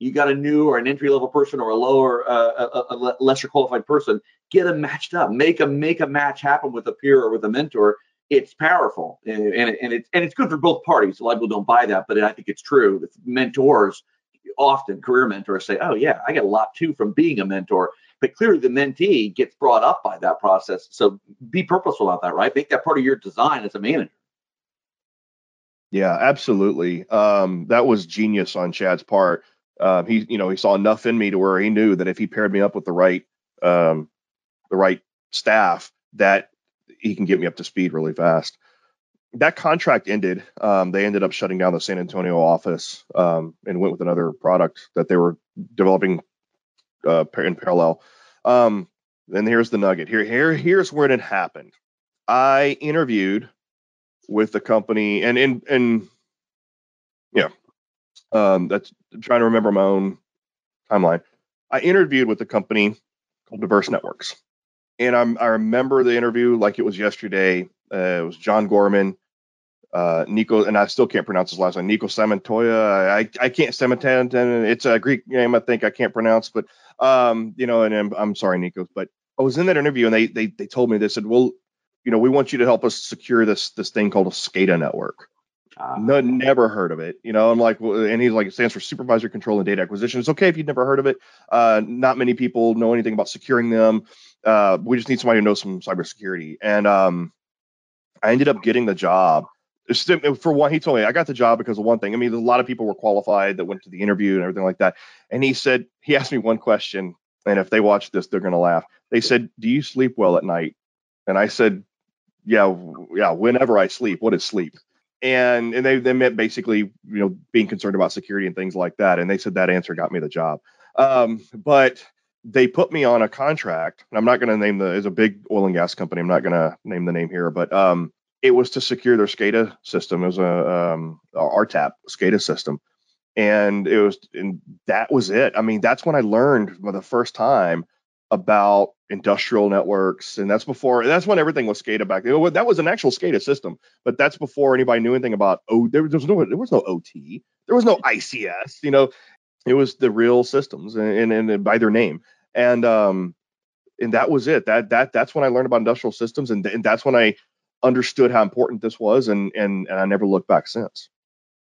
you got a new or an entry level person or a lower uh, a, a, lesser qualified person get them matched up. Make a make a match happen with a peer or with a mentor. It's powerful and, and, it's and it's good for both parties. A lot of people don't buy that but i think it's true mentors often career mentors say oh yeah i get a lot too from being a mentor. But clearly the mentee gets brought up by that process. So be purposeful about that right? Make that part of your design as a manager. Yeah absolutely. Um, that was genius on chad's part um, he you know he saw enough in me to where he knew that if he paired me up with the right um, the right staff that he can get me up to speed really fast. That contract ended. Um, they ended up shutting down the san antonio office um, and went with another product that they were developing uh, in parallel. Um, and here's the nugget. Here here here's where it happened. I interviewed with the company and in and yeah um, that's I'm trying to remember my own timeline. I interviewed with a company called Diverse Networks, and I'm, I remember the interview like it was yesterday. Uh, it was John Gorman, uh, Nico, and I still can't pronounce his last name. Nico Samantoya. I I can't Samantan. It's a Greek name. I think I can't pronounce, but um, you know, and I'm, I'm sorry, Nico, but I was in that interview and they they they told me they said, well, you know, we want you to help us secure this this thing called a SCADA network. Uh, no, never heard of it. You know, I'm like, and he's like, it stands for Supervisor Control and Data Acquisition. It's okay if you've never heard of it. Uh, not many people know anything about securing them. Uh, we just need somebody who knows some cybersecurity. And um, I ended up getting the job. For one, he told me I got the job because of one thing. I mean, a lot of people were qualified that went to the interview and everything like that. And he said, he asked me one question, and if they watch this, they're going to laugh. They said, "Do you sleep well at night?" And I said, "Yeah, yeah. Whenever I sleep, what is sleep?" And and they they meant basically you know being concerned about security and things like that. And they said that answer got me the job. Um, but they put me on a contract. I'm not going to name the it's a big oil and gas company. I'm not going to name the name here. But um, it was to secure their SCADA system. It was a um, RTAP SCADA system, and it was and that was it. I mean, that's when I learned for the first time about industrial networks, and that's before that's when everything was SCADA back then. That was an actual SCADA system, but that's before anybody knew anything about oh there, was no there was no OT, there was no ICS, you know, it was the real systems and and, and by their name, and um and that was it. That that that's when I learned about industrial systems, and, and that's when I understood how important this was, and and and I never looked back since.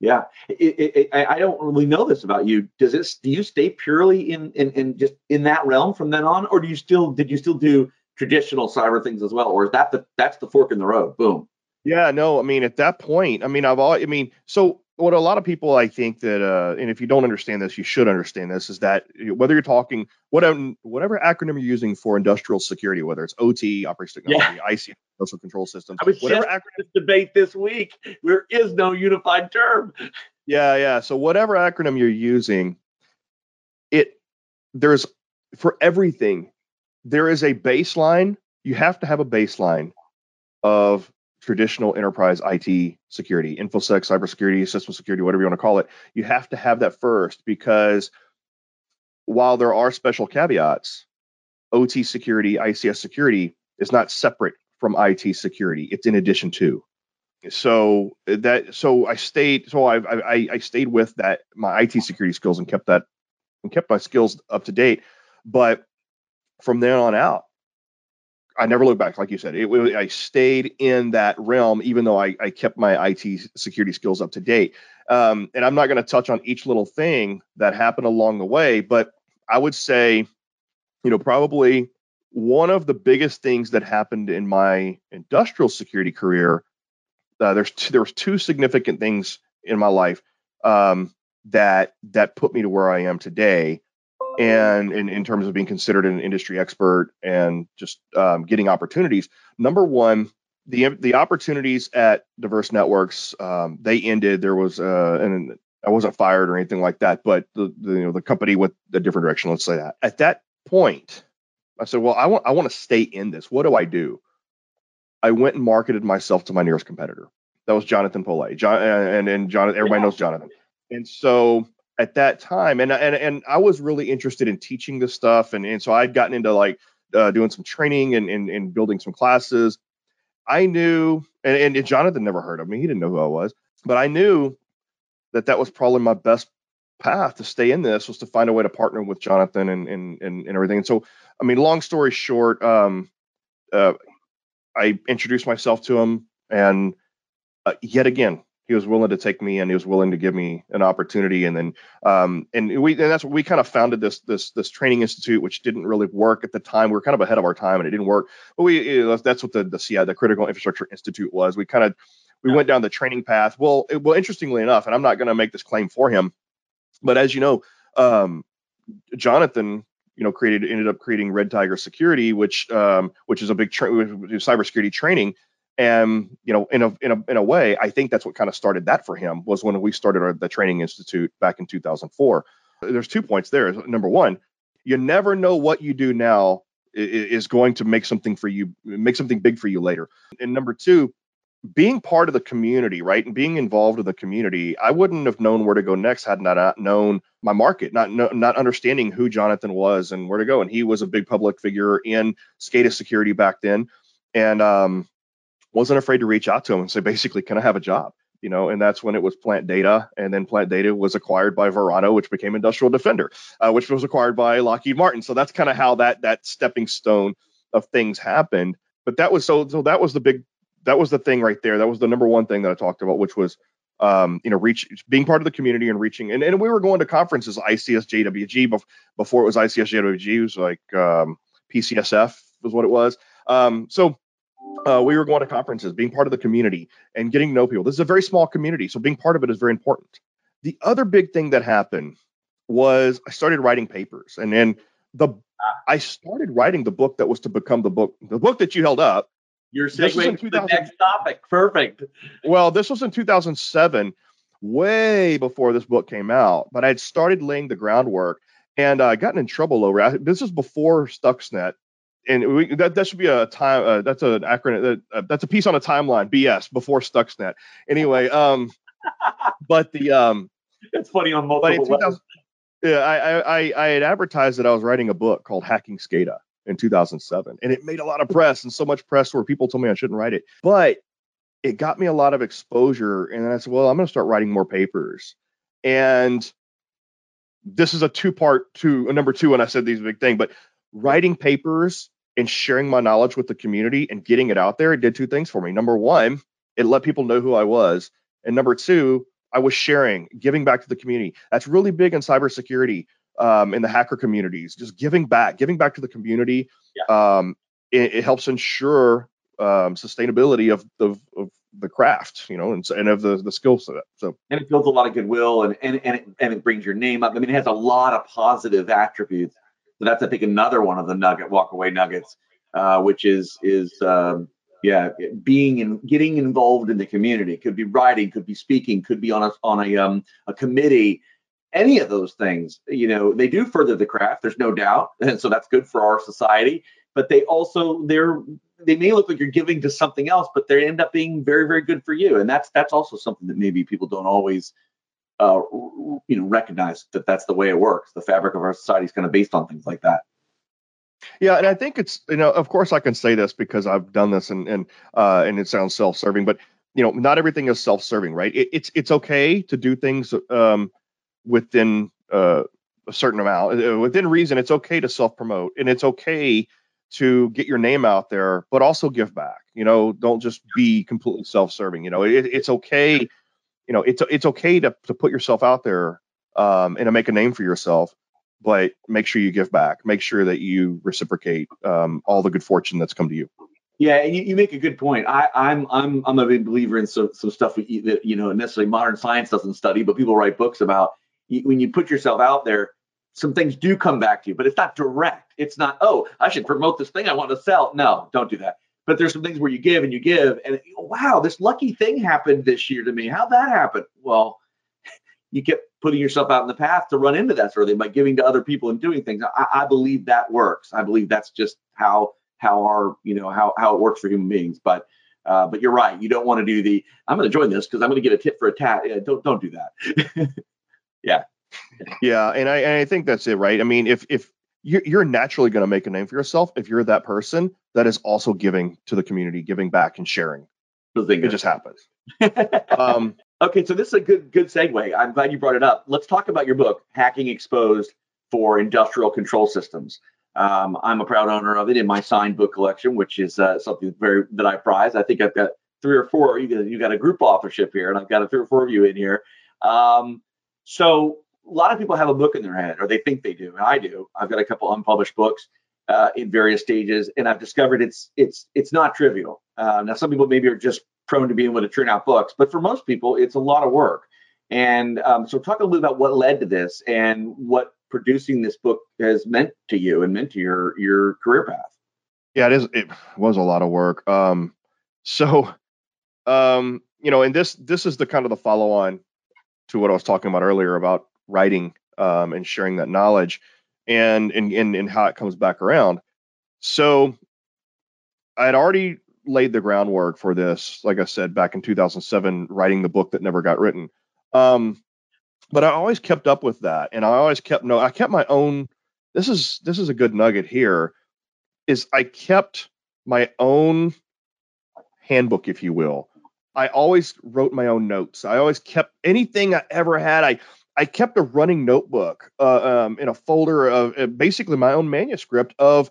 Yeah, it, it, I don't really know this about you. Does this? Do you stay purely in, in in just in that realm from then on, or do you still did you still do traditional cyber things as well, or is that the that's the fork in the road? Boom. Yeah, no, I mean at that point, I mean I've all, I mean so what a lot of people I think that uh, and if you don't understand this, you should understand this is that whether you're talking whatever whatever acronym you're using for industrial security, whether it's OT, operations technology, yeah. IC, social control systems, I was whatever just acronym this debate this week, there is no unified term. Yeah, yeah. So whatever acronym you're using, it there's for everything there is a baseline. You have to have a baseline of traditional enterprise IT security, infosec, cybersecurity, system security, whatever you want to call it. You have to have that first because while there are special caveats, OT security, ICS security is not separate from IT security. It's in addition to. So that so I stayed so I I, I stayed with that my IT security skills and kept that and kept my skills up to date. But from then on out, I never looked back, like you said. It, it, I stayed in that realm, even though I, I kept my IT security skills up to date. Um, and I'm not going to touch on each little thing that happened along the way, but I would say, you know, probably one of the biggest things that happened in my industrial security career, uh, there's two, there was two significant things in my life um, that that put me to where I am today, and in, in terms of being considered an industry expert and just um, getting opportunities. Number one, the the opportunities at Diverse Networks um, they ended. There was uh, and I wasn't fired or anything like that, but the, the you know the company went a different direction. Let's say that. At that point, I said, well, I want I want to stay in this. What do I do? I went and marketed myself to my nearest competitor. That was Jonathan Pollet. John and and Jonathan. Everybody knows Jonathan. And so at that time, and and and I was really interested in teaching this stuff, and and so I'd gotten into like uh, doing some training and, and and building some classes. I knew, and, and Jonathan never heard of me. He didn't know who I was, but I knew that that was probably my best path to stay in this was to find a way to partner with Jonathan and and and, and everything. And so, I mean, long story short, um, uh, I introduced myself to him, and uh, yet again, he was willing to take me and he was willing to give me an opportunity. And then, um, and we and that's what we kind of founded this this this training institute, which didn't really work at the time. We were kind of ahead of our time, and it didn't work. But we that's what the the CI, the Critical Infrastructure Institute, was. We kind of we went down the training path. Well, it, well, interestingly enough, and I'm not going to make this claim for him, but as you know, um, Jonathan, you know, created ended up creating Red Tiger Security, which um, which is a big tra- cybersecurity training. And you know, in a in a in a way, I think that's what kind of started that for him was when we started our, the training institute back in 2004. There's two points there. Number one, you never know what you do now is going to make something for you, make something big for you later. And number two, being part of the community, right, and being involved in the community, I wouldn't have known where to go next had I not known my market, not no, not understanding who Jonathan was and where to go. And he was a big public figure in SCADA security back then, and um, wasn't afraid to reach out to him and say, basically, can I have a job? You know, and that's when it was Plant Data, and then Plant Data was acquired by Verano, which became Industrial Defender, uh, which was acquired by Lockheed Martin. So that's kind of how that that stepping stone of things happened. But that was so so that was the big that was the thing right there. That was the number one thing that I talked about, which was um, you know, reach being part of the community and reaching. And, and we were going to conferences, ICSJWG before it was ICSJWG, it was like um, PCSF was what it was. Um, so uh, we were going to conferences, being part of the community and getting to know people. This is a very small community, so being part of it is very important. The other big thing that happened was I started writing papers, and then the I started writing the book that was to become the book, the book that you held up you're segueing to the next topic. Perfect. Well, this was in 2007, way before this book came out, but I had started laying the groundwork and I uh, gotten in trouble over it. This is before Stuxnet. And we, that, that should be a time. Uh, that's an acronym. Uh, that's a piece on a timeline. BS before Stuxnet. Anyway, um, <laughs> but the um, it's funny on multiple. Yeah, I, I I had advertised that I was writing a book called Hacking SCADA, in 2007. And it made a lot of press and so much press where people told me I shouldn't write it. But it got me a lot of exposure. And I said, well, I'm going to start writing more papers. And this is a two part two, number two. And I said these big thing, but writing papers and sharing my knowledge with the community and getting it out there, it did two things for me. Number one, it let people know who I was. And number two, I was sharing, giving back to the community. That's really big in cybersecurity um, in the hacker communities, just giving back, giving back to the community. Yeah. Um, it, it, helps ensure um, sustainability of the of the craft, you know, and, and of the the skill set. So and it builds a lot of goodwill, and and and it, and it brings your name up. I mean, it has a lot of positive attributes. So that's I think another one of the nugget walk away nuggets, uh, which is is um, yeah being in getting involved in the community. Could be writing, could be speaking, could be on a on a um, a committee any of those things, you know, they do further the craft. There's no doubt, <laughs> and so that's good for our society. But they also they're they may look like you're giving to something else, but they end up being very very good for you, and that's that's also something that maybe people don't always, uh, you know, recognize that that's the way it works. The fabric of our society is kind of based on things like that. Yeah, and I think it's you know, of course, I can say this because I've done this, and and uh, and it sounds self-serving, but you know, not everything is self-serving, right? It, it's it's okay to do things um, within uh, a certain amount, uh, within reason. It's okay to self promote and it's okay to get your name out there, but also give back. You know, don't just be completely self serving. You know, it, it's okay. You know, it's it's okay to to put yourself out there um, and to make a name for yourself. but make sure you give back. Make sure that you reciprocate um, all the good fortune that's come to you. Yeah, you, you make a good point. I, I'm I'm I'm a big believer in some some stuff that you know necessarily modern science doesn't study, but people write books about. When you put yourself out there, some things do come back to you, but it's not direct. It's not, oh, I should promote this thing I want to sell. No, don't do that. But there's some things where you give and you give, and wow, this lucky thing happened this year to me. How'd that happen? Well, <laughs> you kept putting yourself out in the path to run into that sort of thing by giving to other people and doing things. I, I believe that works. I believe that's just how how our you know how how it works for human beings. But uh, but you're right. You don't want to do the I'm going to join this because I'm going to get a tip for a tat. Yeah, don't don't do that. <laughs> yeah. Yeah, and I and I think that's it, right? I mean, if if you're, you're naturally going to make a name for yourself if you're that person that is also giving to the community, giving back and sharing. It just happens. <laughs> um, okay, so this is a good good segue. I'm glad you brought it up. Let's talk about your book, Hacking Exposed for Industrial Control Systems. Um, I'm a proud owner of it in my signed book collection, which is uh, something very that I prize. I think I've got three or four. You got, you got a group authorship here, and I've got a three or four of you in here. Um, so a lot of people have a book in their head, or they think they do. And I do. I've got a couple unpublished books uh, in various stages, and I've discovered it's it's it's not trivial. Uh, now, some people maybe are just prone to being able to churn out books, but for most people, it's a lot of work. And um, so, talk a little bit about what led to this and what producing this book has meant to you and meant to your your career path. Yeah, it is. It was a lot of work. Um, so, um, you know, and this this is the kind of the follow on to what I was talking about earlier about writing um, and sharing that knowledge and, and and and how it comes back around. So I had already laid the groundwork for this, like I said, back in 2007, writing the book that never got written. Um, but I always kept up with that, and I always kept no, I kept my own. This is this is a good nugget here. Is I kept my own handbook, if you will. I always wrote my own notes. I always kept anything I ever had. I I kept a running notebook uh, um, in a folder of uh, basically my own manuscript of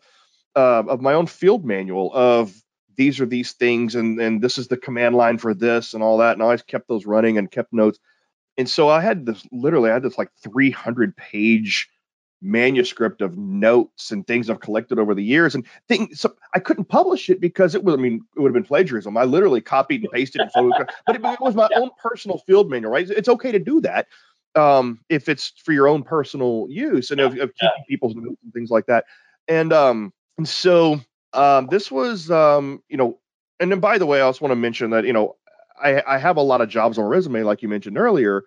uh, of my own field manual of these are these things and and this is the command line for this and all that. And I always kept those running and kept notes. And so I had this literally I had this like 300 page manuscript of notes and things I've collected over the years and things. So I couldn't publish it because it was, I mean, it would have been plagiarism. I literally copied and pasted and photographed, but it, it was my yeah. own personal field manual, right? It's okay to do that um, if it's for your own personal use and yeah, of, of, keeping yeah. people's notes and things like that. And um, and so um, this was um, you know, and then by the way, I also want to mention that you know I, I have a lot of jobs on my resume, like you mentioned earlier,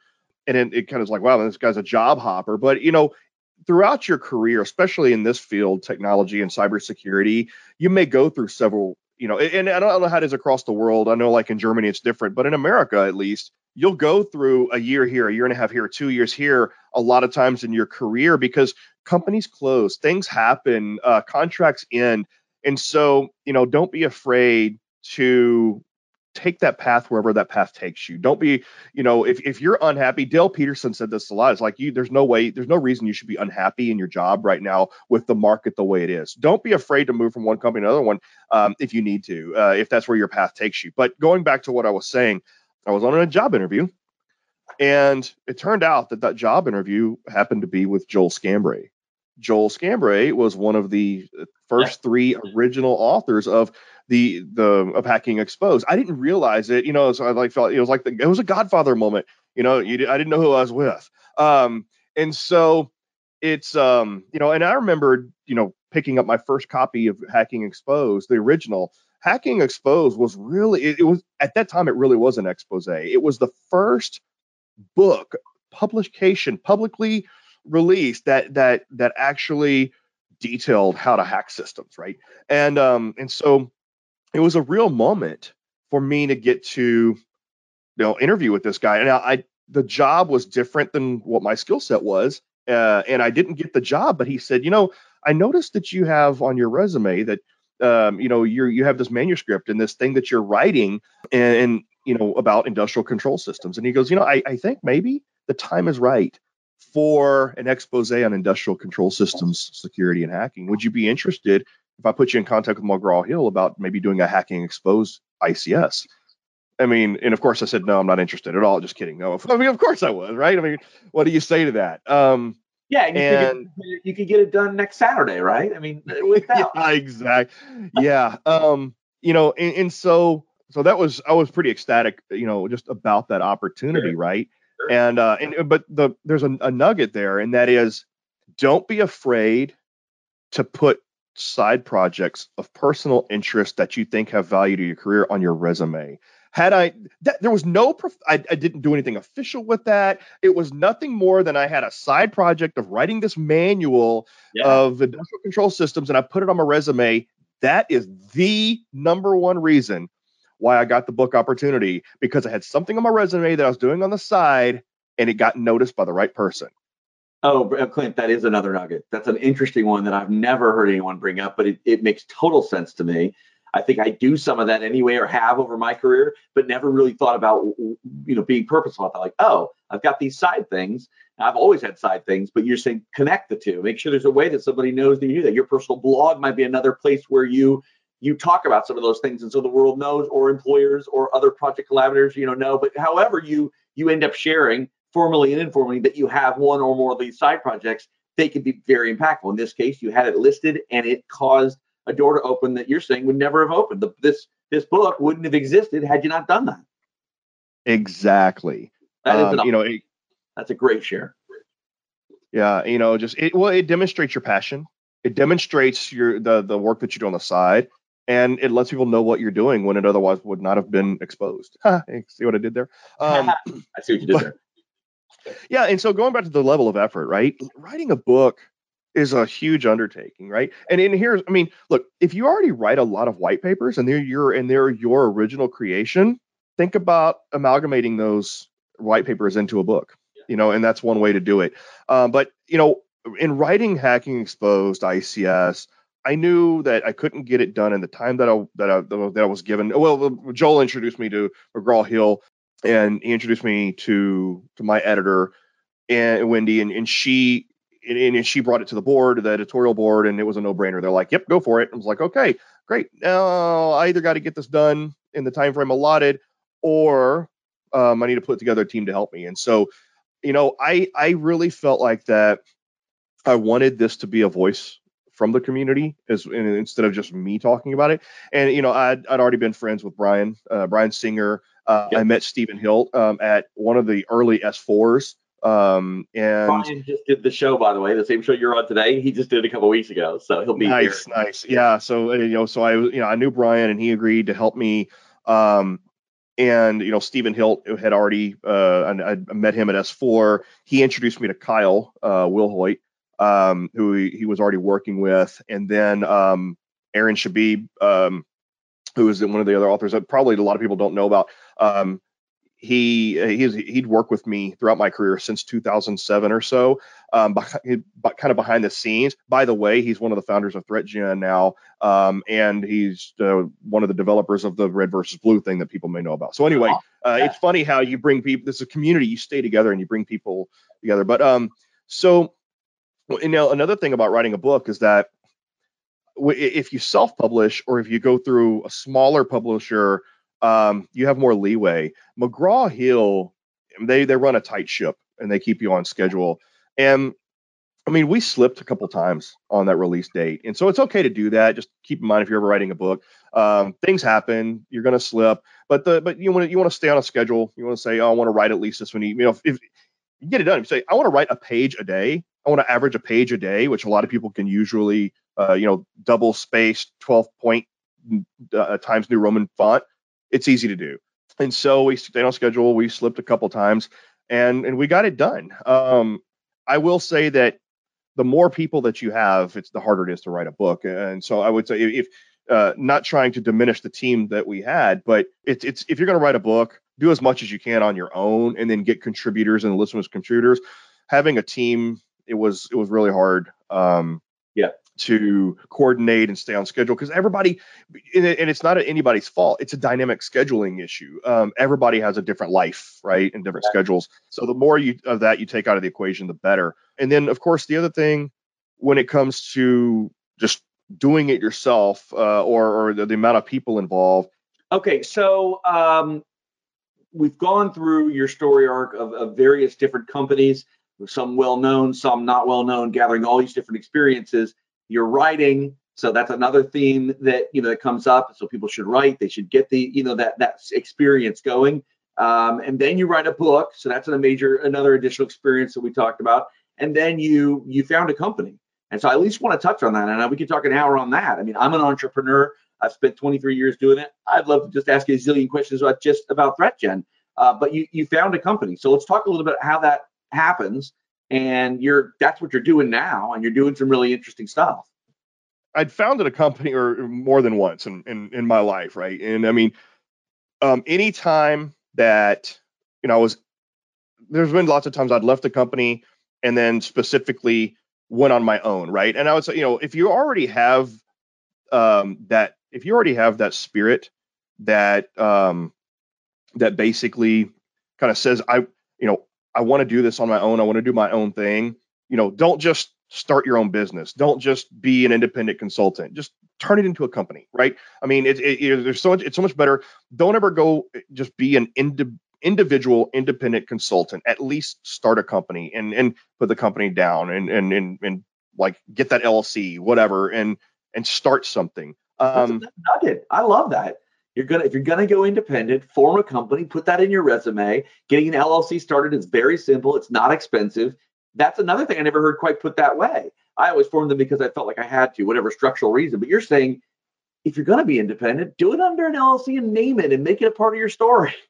and it, it kind of is like, wow, this guy's a job hopper. But you know, throughout your career, especially in this field, technology and cybersecurity, you may go through several you know, and, I don't know how it is across the world. I know like in Germany it's different, but in America at least, you'll go through a year here, a year and a half here, two years here, a lot of times in your career because companies close, things happen, uh, contracts end. And so, you know, don't be afraid to take that path wherever that path takes you. Don't be, you know, if, if you're unhappy, Dale Peterson said this a lot. It's like you, there's no way, there's no reason you should be unhappy in your job right now with the market the way it is. Don't be afraid to move from one company to another one um, if you need to, uh, if that's where your path takes you. But going back to what I was saying, I was on a job interview, and it turned out that that job interview happened to be with Joel Scambray. Joel Scambray was one of the first three original authors of the the of hacking exposed. I didn't realize it, you know. So I like felt it was like the, it was a Godfather moment, you know. You, I didn't know who I was with, um, and so it's um, you know, and I remember you know picking up my first copy of Hacking Exposed, the original, Hacking Exposed was really it, it, was at that time it really was an expose. It was the first book publication publicly released that that that actually detailed how to hack systems, right? And um and so it was a real moment for me to get to you know interview with this guy. And I the job was different than what my skill set was. Uh, and I didn't get the job, but he said, you know, I noticed that you have on your resume that um, you know you you have this manuscript and this thing that you're writing and, and, you know about industrial control systems and he goes you know I, I think maybe the time is right for an expose on industrial control systems security and hacking would you be interested if i put you in contact with mcgraw-hill about maybe doing a hacking exposed ics I mean, and of course I said, no, I'm not interested at all. Just kidding. No, I mean, of course I was, right? I mean, what do you say to that? Um, Yeah, and, you, and could, you could get it done next Saturday, right? I mean, without. <laughs> yeah, exactly. Yeah. Um, you know, and, and, so so that was I was pretty ecstatic, you know, just about that opportunity, sure. right? And uh, and but the there's a, a nugget there, and that is, don't be afraid to put side projects of personal interest that you think have value to your career on your resume. Had I, that, there was no, prof- I, I didn't do anything official with that. It was nothing more than I had a side project of writing this manual yeah. of industrial control systems and I put it on my resume. That is the number one reason why I got the book opportunity because I had something on my resume that I was doing on the side and it got noticed by the right person. Oh, uh, Clint, that is another nugget. That's an interesting one that I've never heard anyone bring up, but it, it makes total sense to me. I think I do some of that anyway, or have over my career, but never really thought about, you know, being purposeful about. Like, oh, I've got these side things. I've always had side things, but you're saying connect the two. Make sure there's a way that somebody knows that you do that. Your personal blog might be another place where you you talk about some of those things, and so the world knows, or employers, or other project collaborators, you know, know. But however you you end up sharing formally and informally that you have one or more of these side projects, they can be very impactful. In this case, you had it listed and it caused a door to open that you're saying would never have opened. The, this this book wouldn't have existed had you not done that. Exactly. That is, um, you know, it, that's a great share. Yeah, you know, just it well, it demonstrates your passion. It demonstrates your the the work that you do on the side, and it lets people know what you're doing when it otherwise would not have been exposed. <laughs> see what I did there? Um, <laughs> I see what you did but, there <laughs> yeah, and so going back to the level of effort, right? Writing a book is a huge undertaking, right? And in here, I mean, look, if you already write a lot of white papers and they're your and they're your original creation, think about amalgamating those white papers into a book. You know, and that's one way to do it. Um, but you know, in writing Hacking Exposed ICS, I knew that I couldn't get it done in the time that I that I, that I was given. Well, Joel introduced me to McGraw Hill and he introduced me to to my editor and Wendy, and, and she and, and, she brought it to the board, the editorial board, and it was a no brainer. They're like, "Yep, go for it." I was like, "Okay, great. Now I either got to get this done in the time frame allotted, or um, I need to put together a team to help me." And so, you know, I I really felt like that. I wanted this to be a voice from the community as instead of just me talking about it. And you know, I'd, I'd already been friends with Bryan, uh, Bryan Singer, uh, yep. I met Stephen Hilt um, at one of the early S4s. Um, and Bryan just did the show, by the way, the same show you're on today. He just did it a couple weeks ago, so he'll be nice, here. nice. Yeah. So uh, you know, so I you know I knew Bryan, and he agreed to help me. Um, and you know, Stephen Hilt had already uh, I, I met him at S4. He introduced me to Kyle uh, Wilhoit, um, who he, he, was already working with, and then um, Aaron Shbeeb, um, who is one of the other authors that probably a lot of people don't know about. Um, he he's he'd worked with me throughout my career since 2007 or so, um, behind, kind of behind the scenes. By the way, he's one of the founders of ThreatGen now, um, and he's uh, one of the developers of the Red versus Blue thing that people may know about. So anyway, uh, yeah. it's funny how you bring people. This is a community. You stay together and you bring people together. But um, so you know, another thing about writing a book is that if you self-publish or if you go through a smaller publisher um, you have more leeway. McGraw Hill, they they run a tight ship and they keep you on schedule. And I mean, we slipped a couple times on that release date, and so it's okay to do that. Just keep in mind if you're ever writing a book, um, things happen. You're going to slip, but the but you want to you want to stay on a schedule. You want to say, oh, I want to write at least this many. You know, if, if you get it done, you say, I want to write a page a day. I want to average a page a day, which a lot of people can usually, uh, you know, double spaced, 12 point uh, times New Roman font it's easy to do. And so we stayed on schedule. We slipped a couple times, and and we got it done. Um, I will say that the more people that you have, it's the harder it is to write a book. And so I would say if uh, not trying to diminish the team that we had, but it's it's if you're going to write a book, do as much as you can on your own, and then get contributors and listen as contributors. Having a team, it was it was really hard. Um, yeah. to coordinate and stay on schedule because everybody and it's not anybody's fault it's a dynamic scheduling issue. Um, everybody has a different life right and different yeah. schedules. So the more you of that you take out of the equation the better. And then of course the other thing when it comes to just doing it yourself uh, or, or the, the, amount of people involved. Okay so um, we've gone through your story arc of, of various different companies some well known, some not well known, gathering all these different experiences. You're writing, so that's another theme that you know that comes up. So people should write. They should get the you know that that experience going. Um, and then you write a book. So that's a major another additional experience that we talked about. And then you you found a company. And so I at least want to touch on that. And we could talk an hour on that. I mean, I'm an entrepreneur. I've spent 23 years doing it. I'd love to just ask you a zillion questions about just about ThreatGen. Uh, but you you found a company. So let's talk a little bit how that happens. And you're that's what you're doing now, and you're doing some really interesting stuff. I'd founded a company or more than once in, in, in my life, right? And I mean, um, anytime that you know I was there's been lots of times I'd left the company and then specifically went on my own, right? And I would say, you know, if you already have um, that, if you already have that spirit that um, that basically kind of says, I, you know, I want to do this on my own. I want to do my own thing. You know, don't just start your own business. Don't just be an independent consultant. Just turn it into a company, right? I mean, it, it, it, there's so much. It's so much better. Don't ever go just be an indi- individual independent consultant. At least start a company and and put the company down and and and, and like get that LLC, whatever, and and start something. Um, nugget. I love that. You're gonna if you're gonna go independent, form a company, put that in your resume. Getting an LLC started is very simple. It's not expensive. That's another thing I never heard quite put that way. I always formed them because I felt like I had to, whatever structural reason. But you're saying if you're gonna be independent, do it under an LLC and name it and make it a part of your story. <laughs>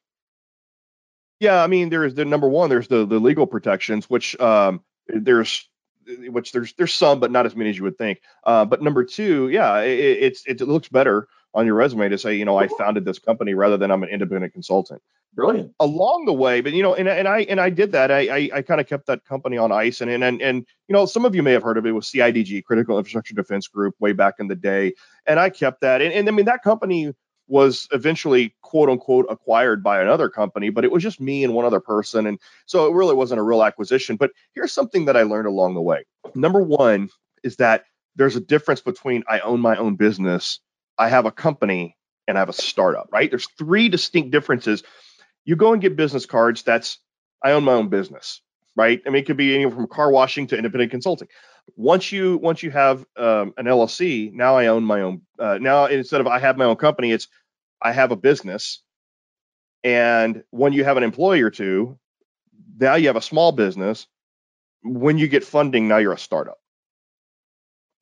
Yeah, I mean, there's the number one. There's the the legal protections, which um, there's which there's there's some, but not as many as you would think. Uh, but number two, yeah, it, it's it looks better on your resume to say, you know, I founded this company rather than I'm an independent consultant. Brilliant. Along the way, but you know, and, and I and I did that. I I, I kind of kept that company on ice, and, and and and you know, some of you may have heard of it. was CIDG, Critical Infrastructure Defense Group, way back in the day, and I kept that. And, and I mean, that company was eventually quote unquote acquired by another company, but it was just me and one other person, and so it really wasn't a real acquisition. But here's something that I learned along the way. Number one is that there's a difference between I own my own business I have a company and I have a startup, right? There's three distinct differences. You go and get business cards, that's I own my own business, right? I mean, it could be anything from car washing to independent consulting. Once you once you have um, an LLC, now I own my own. Uh, now instead of I have my own company, it's I have a business. And when you have an employee or two, now you have a small business. When you get funding, now you're a startup.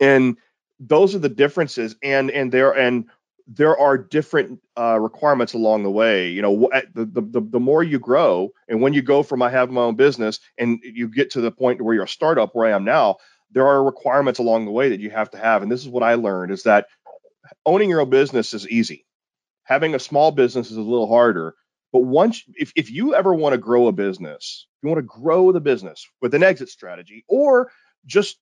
And those are the differences and and there and there are different uh, requirements along the way. You know, the, the the more you grow, and when you go from I have my own business, and you get to the point where you're a startup, where I am now, there are requirements along the way that you have to have. And this is what I learned: is that owning your own business is easy. Having a small business is a little harder. But once, if if you ever want to grow a business, you want to grow the business with an exit strategy, or just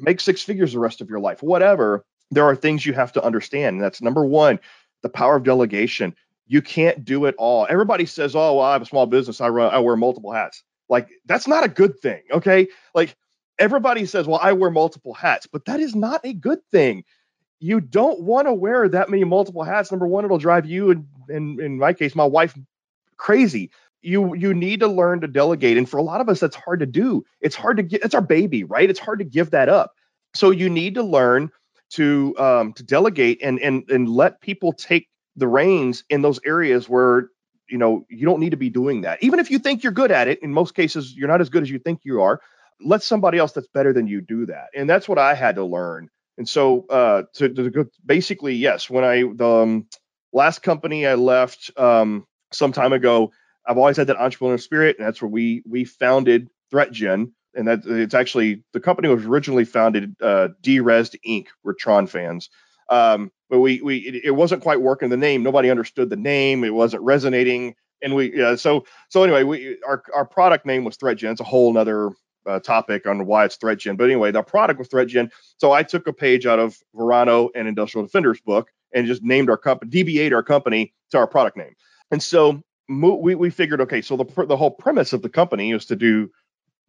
make six figures the rest of your life, whatever, there are things you have to understand. And that's number one, the power of delegation. You can't do it all. Everybody says, "Oh, well, I have a small business. I run. I wear multiple hats." Like that's not a good thing. Okay, like everybody says, "Well, I wear multiple hats," but that is not a good thing. You don't want to wear that many multiple hats. Number one, it'll drive you and, and in my case, my wife crazy you you need to learn to delegate and for a lot of us that's hard to do. It's hard to get it's our baby right? It's hard to give that up. So you need to learn to um, to delegate and and and let people take the reins in those areas where you know you don't need to be doing that. Even if you think you're good at it in most cases you're not as good as you think you are let somebody else that's better than you do that. And that's what i had to learn. And so uh to, to basically yes when i the um, last company i left um some time ago I've always had that entrepreneurial spirit, and that's where we we founded ThreatGen. And that it's actually the company was originally founded uh, Derezzed Inc. We're Tron fans, um, but we we it, it, wasn't quite working. The name nobody understood the name. It wasn't resonating, and we. So so anyway, we our our product name was ThreatGen. It's a whole other uh, topic on why it's ThreatGen. But anyway, the product was ThreatGen. So I took a page out of Verano and Industrial Defenders book and just named our company, DBA'd our company to our product name. And so we, we figured, okay, so the, the whole premise of the company is to do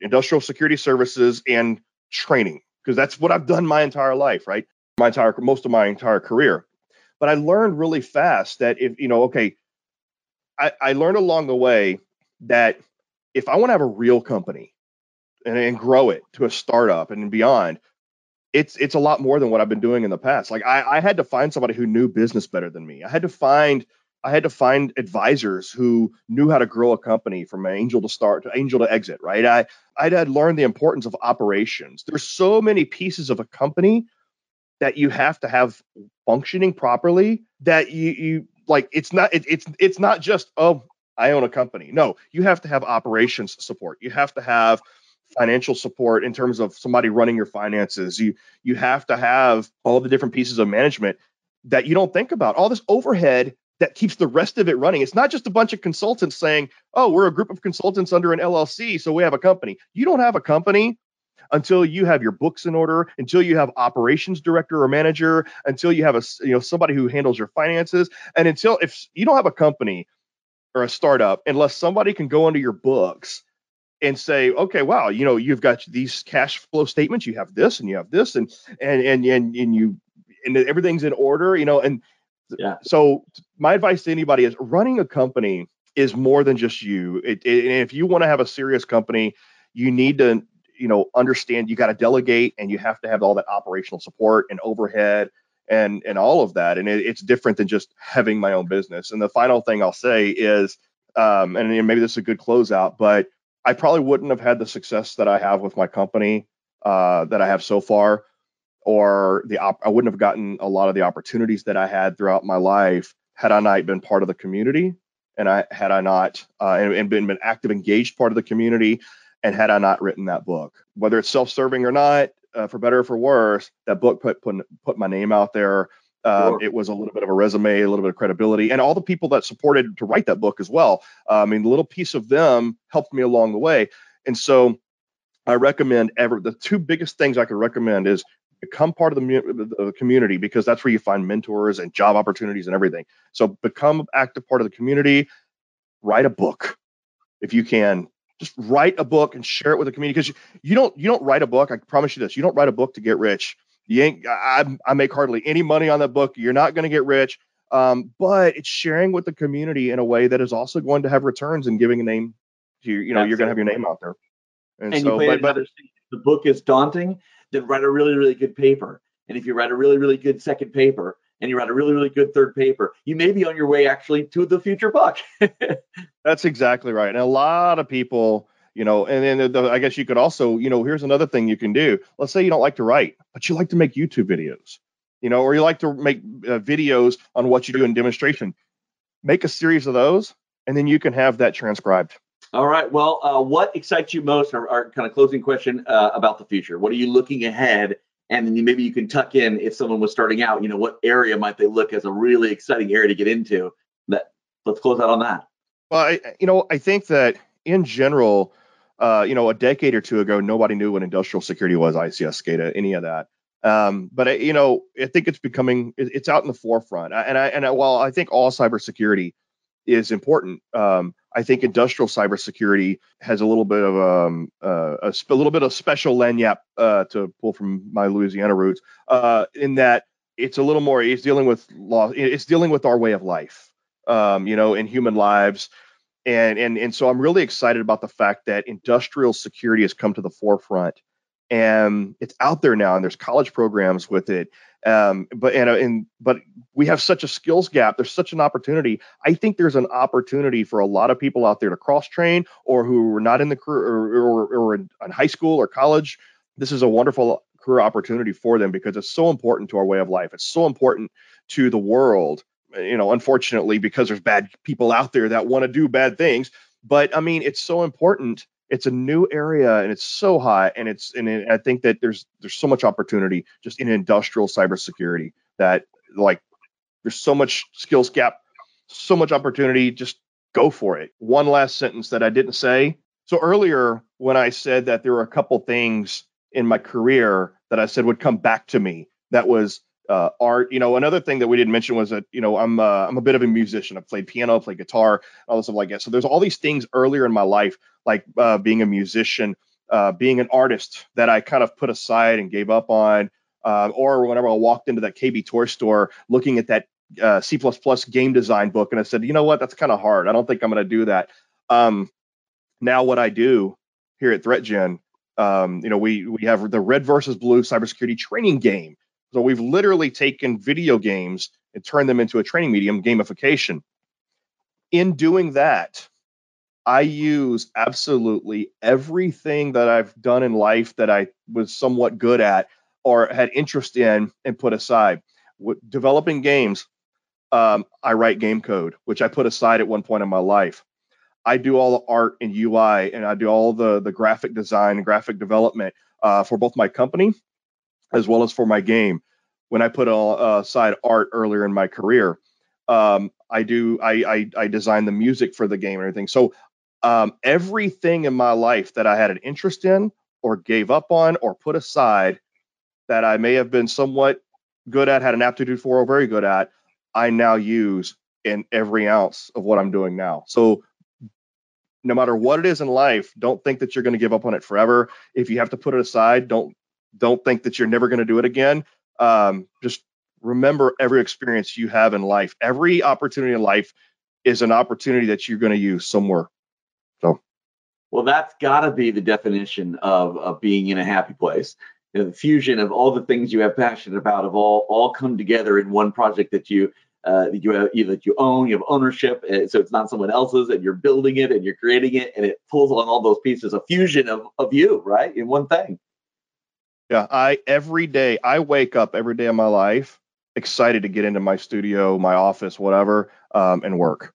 industrial security services and training because that's what I've done my entire life, right? My entire, most of my entire career. But I learned really fast that if, you know, okay, I, I learned along the way that if I want to have a real company, and, and grow it to a startup and beyond, it's it's a lot more than what I've been doing in the past. Like I, I had to find somebody who knew business better than me. I had to find I had to find advisors who knew how to grow a company from an angel to start to angel to exit, right? I I had learned the importance of operations. There's so many pieces of a company that you have to have functioning properly that you you like it's not it, it's it's not just oh I own a company. No, you have to have operations support. You have to have financial support in terms of somebody running your finances. You you have to have all the different pieces of management that you don't think about. All this overhead that keeps the rest of it running. It's not just a bunch of consultants saying, "Oh, we're a group of consultants under an LLC, so we have a company." You don't have a company until you have your books in order, until you have operations director or manager, until you have a you know somebody who handles your finances, and until if you don't have a company or a startup unless somebody can go under your books and say, okay, wow, you know, you've got these cash flow statements, you have this and you have this, and and and and, and you and everything's in order, you know, and yeah. So my advice to anybody is running a company is more than just you. It, it, if you want to have a serious company, you need to, you know, understand you got to delegate and you have to have all that operational support and overhead and and all of that. And it, it's different than just having my own business. And the final thing I'll say is, um, and maybe this is a good closeout, but I probably wouldn't have had the success that I have with my company uh, that I have so far, or the op- I wouldn't have gotten a lot of the opportunities that I had throughout my life had I not been part of the community, and I had I not uh, and, and been an active, engaged part of the community, and had I not written that book, whether it's self-serving or not, uh, for better or for worse, that book put put put my name out there. Um, sure. It was a little bit of a resume, a little bit of credibility, and all the people that supported to write that book as well. Uh, I mean, a little piece of them helped me along the way, and so I recommend ever the two biggest things I could recommend is become part of the, the, community because that's where you find mentors and job opportunities and everything. So become an active part of the community. Write a book if you can. Just write a book and share it with the community because you, you don't you don't write a book. I promise you this. You don't write a book to get rich. You ain't. I, I make hardly any money on that book. You're not going to get rich. Um, but it's sharing with the community in a way that is also going to have returns and giving a name to you. You know, Absolutely. you're going to have your name out there. And, and so, but, but the book is daunting. Then write a really, really good paper. And if you write a really, really good second paper, and you write a really, really good third paper, you may be on your way actually to the future book. <laughs> That's exactly right. And a lot of people you know and then the, i guess you could also you know here's another thing you can do let's say you don't like to write but you like to make youtube videos you know or you like to make uh, videos on what you do in demonstration make a series of those and then you can have that transcribed all right well uh, what excites you most? Our, our kind of closing question uh, about the future. What are you looking ahead? And then maybe you can tuck in if someone was starting out you know what area might they look as a really exciting area to get into? That let's close out on that. Well I, you know i think that in general uh, you know, a decade or two ago, nobody knew what industrial security was, ICS, SCADA, any of that. Um, but I, you know, I think it's becoming it's out in the forefront. And I and I, while I think all cybersecurity is important, um, I think industrial cybersecurity has a little bit of um, uh, a, a, little bit of special lagniappe uh, to pull from my Louisiana roots, uh, in that it's a little more. It's dealing with law. It's dealing with our way of life, um, you know, in human lives and and and so I'm really excited about the fact that industrial security has come to the forefront, and it's out there now, and there's college programs with it. Um, but and, and but we have such a skills gap. There's such an opportunity. I think there's an opportunity for a lot of people out there to cross train, or who are not in the career or, or, or in, in high school or college. This is a wonderful career opportunity for them because it's so important to our way of life. It's so important to the world you know, unfortunately, because there's bad people out there that want to do bad things. But I mean, it's so important. It's a new area and it's so hot. And it's and it, I think that there's there's so much opportunity just in industrial cybersecurity that like there's so much skills gap, so much opportunity. Just go for it. One last sentence that I didn't say. So earlier when I said that there were a couple things in my career that I said would come back to me, that was uh, art. You know, another thing that we didn't mention was that you know I'm uh, I'm a bit of a musician. I've played piano, played guitar, all this stuff like that. So there's all these things earlier in my life, like uh, being a musician, uh, being an artist, that I kind of put aside and gave up on. Uh, or whenever I walked into that KB toy store, looking at that uh, C++ game design book, and I said, you know what, that's kind of hard. I don't think I'm going to do that. Um, now what I do here at ThreatGen Um, you know, we we have the red versus blue cybersecurity training game. So we've literally taken video games and turned them into a training medium, gamification. In doing that, I use absolutely everything that I've done in life that I was somewhat good at or had interest in and put aside. With developing games, um, I write game code, which I put aside at one point in my life. I do all the art and UI, and I do all the the graphic design and graphic development uh, for both my company as well as for my game. When I put uh, aside art earlier in my career, um, I do I, I I design the music for the game and everything. So um, everything in my life that I had an interest in or gave up on or put aside that I may have been somewhat good at, had an aptitude for, or very good at, I now use in every ounce of what I'm doing now. So no matter what it is in life, don't think that you're going to give up on it forever. If you have to put it aside, don't don't think that you're never going to do it again. Um, just remember every experience you have in life. Every opportunity in life is an opportunity that you're going to use somewhere. So, well, that's got to be the definition of, of being in a happy place. You know, the fusion of all the things you have passion about have all all come together in one project that you uh, that you have that you own, you have ownership, so it's not someone else's, and you're building it and you're creating it, and it pulls on all those pieces, a fusion of of you, right, in one thing. Yeah, I every day I wake up every day of my life excited to get into my studio, my office, whatever, um, and work.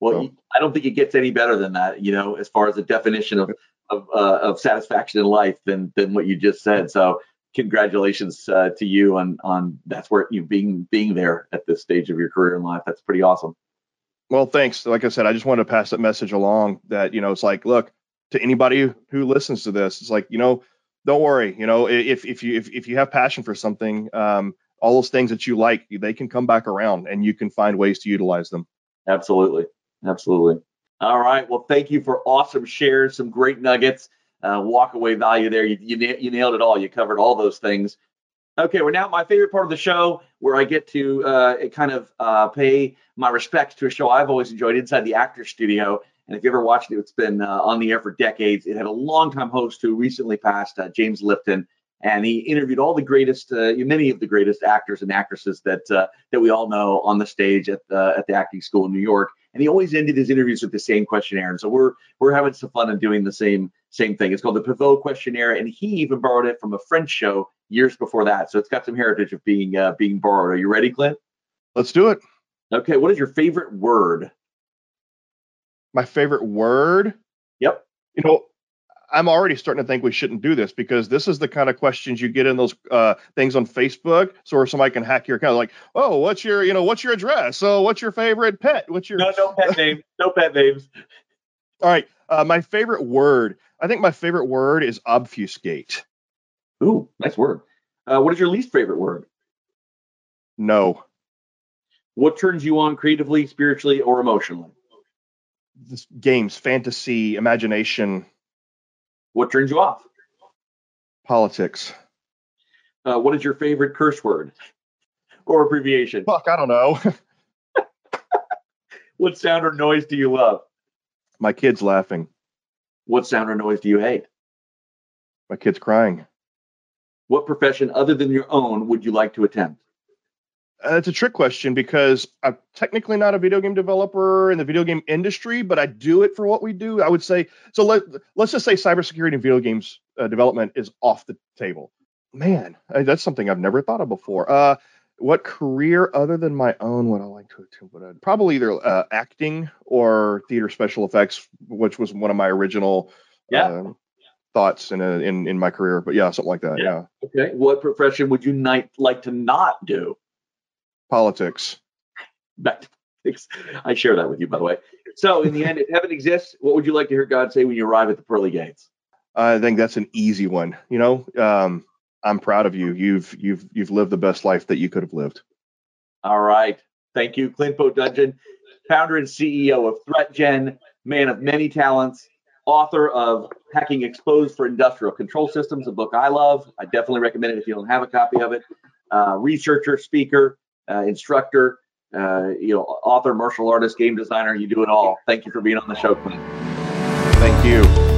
Well, so. I don't think it gets any better than that, you know, as far as the definition of of, uh, of satisfaction in life than than what you just said. So, congratulations uh, to you on on that's where you being being there at this stage of your career in life. That's pretty awesome. Well, thanks. Like I said, I just wanted to pass that message along that you know it's like, look to anybody who listens to this, it's like you know, don't worry. You know, if if you if if you have passion for something, um, all those things that you like, they can come back around, and you can find ways to utilize them. Absolutely. Absolutely. All right. Well, thank you for awesome shares, some great nuggets, uh, walk away value there. You, you, you, nailed it all. You covered all those things. Okay, we're now my favorite part of the show where I get to uh, kind of uh, pay my respects to a show I've always enjoyed inside the actor studio. And if you ever watched it, it's been uh, on the air for decades. It had a longtime host who recently passed, uh, James Lipton and he interviewed all the greatest, uh, many of the greatest actors and actresses that uh, that we all know on the stage at the at the acting school in New York. And he always ended his interviews with the same questionnaire. And so we're we're having some fun and doing the same same thing. It's called the Pivot questionnaire, and he even borrowed it from a French show years before that. So it's got some heritage of being uh, being borrowed. Are you ready, Clint? Let's do it. Okay. What is your favorite word? My favorite word. Yep. You know, I'm already starting to think we shouldn't do this because this is the kind of questions you get in those uh, things on Facebook, so where somebody can hack your account. Like, oh, what's your, you know, what's your address? So, what's your favorite pet? What's your no, no <laughs> pet names, no pet names. All right, uh, my favorite word. I think my favorite word is obfuscate. Ooh, nice word. Uh, what is your least favorite word? No. What turns you on creatively, spiritually, or emotionally? This games, fantasy, imagination what turns you off? Politics. Uh, what is your favorite curse word or abbreviation? Fuck, I don't know. <laughs> what sound or noise do you love? My kids laughing. What sound or noise do you hate? My kids crying. What profession other than your own would you like to attempt? Uh, it's a trick question because I'm technically not a video game developer in the video game industry, but I do it for what we do. I would say so. Let let's just say cybersecurity and video games uh, development is off the table. Man, I, that's something I've never thought of before. Uh, what career other than my own would I like to attempt? Probably either uh, acting or theater special effects, which was one of my original yeah. Uh, thoughts in, a, in in my career. But yeah, something like that. Yeah. yeah. Okay. What profession would you not like to not do? Politics. Back to politics. I share that with you, by the way. So, in the end, if heaven exists, what would you like to hear God say when you arrive at the pearly gates? I think that's an easy one. You know, um, I'm proud of you. You've you've you've lived the best life that you could have lived. All right. Thank you, Clint Bodungen, founder and CEO of ThreatGen, man of many talents, author of Hacking Exposed for Industrial Control Systems, a book I love. I definitely recommend it if you don't have a copy of it. Uh, researcher, speaker, uh, instructor, uh, you know, author, martial artist, game designer. You do it all. Thank you for being on the show, Clint. Thank you.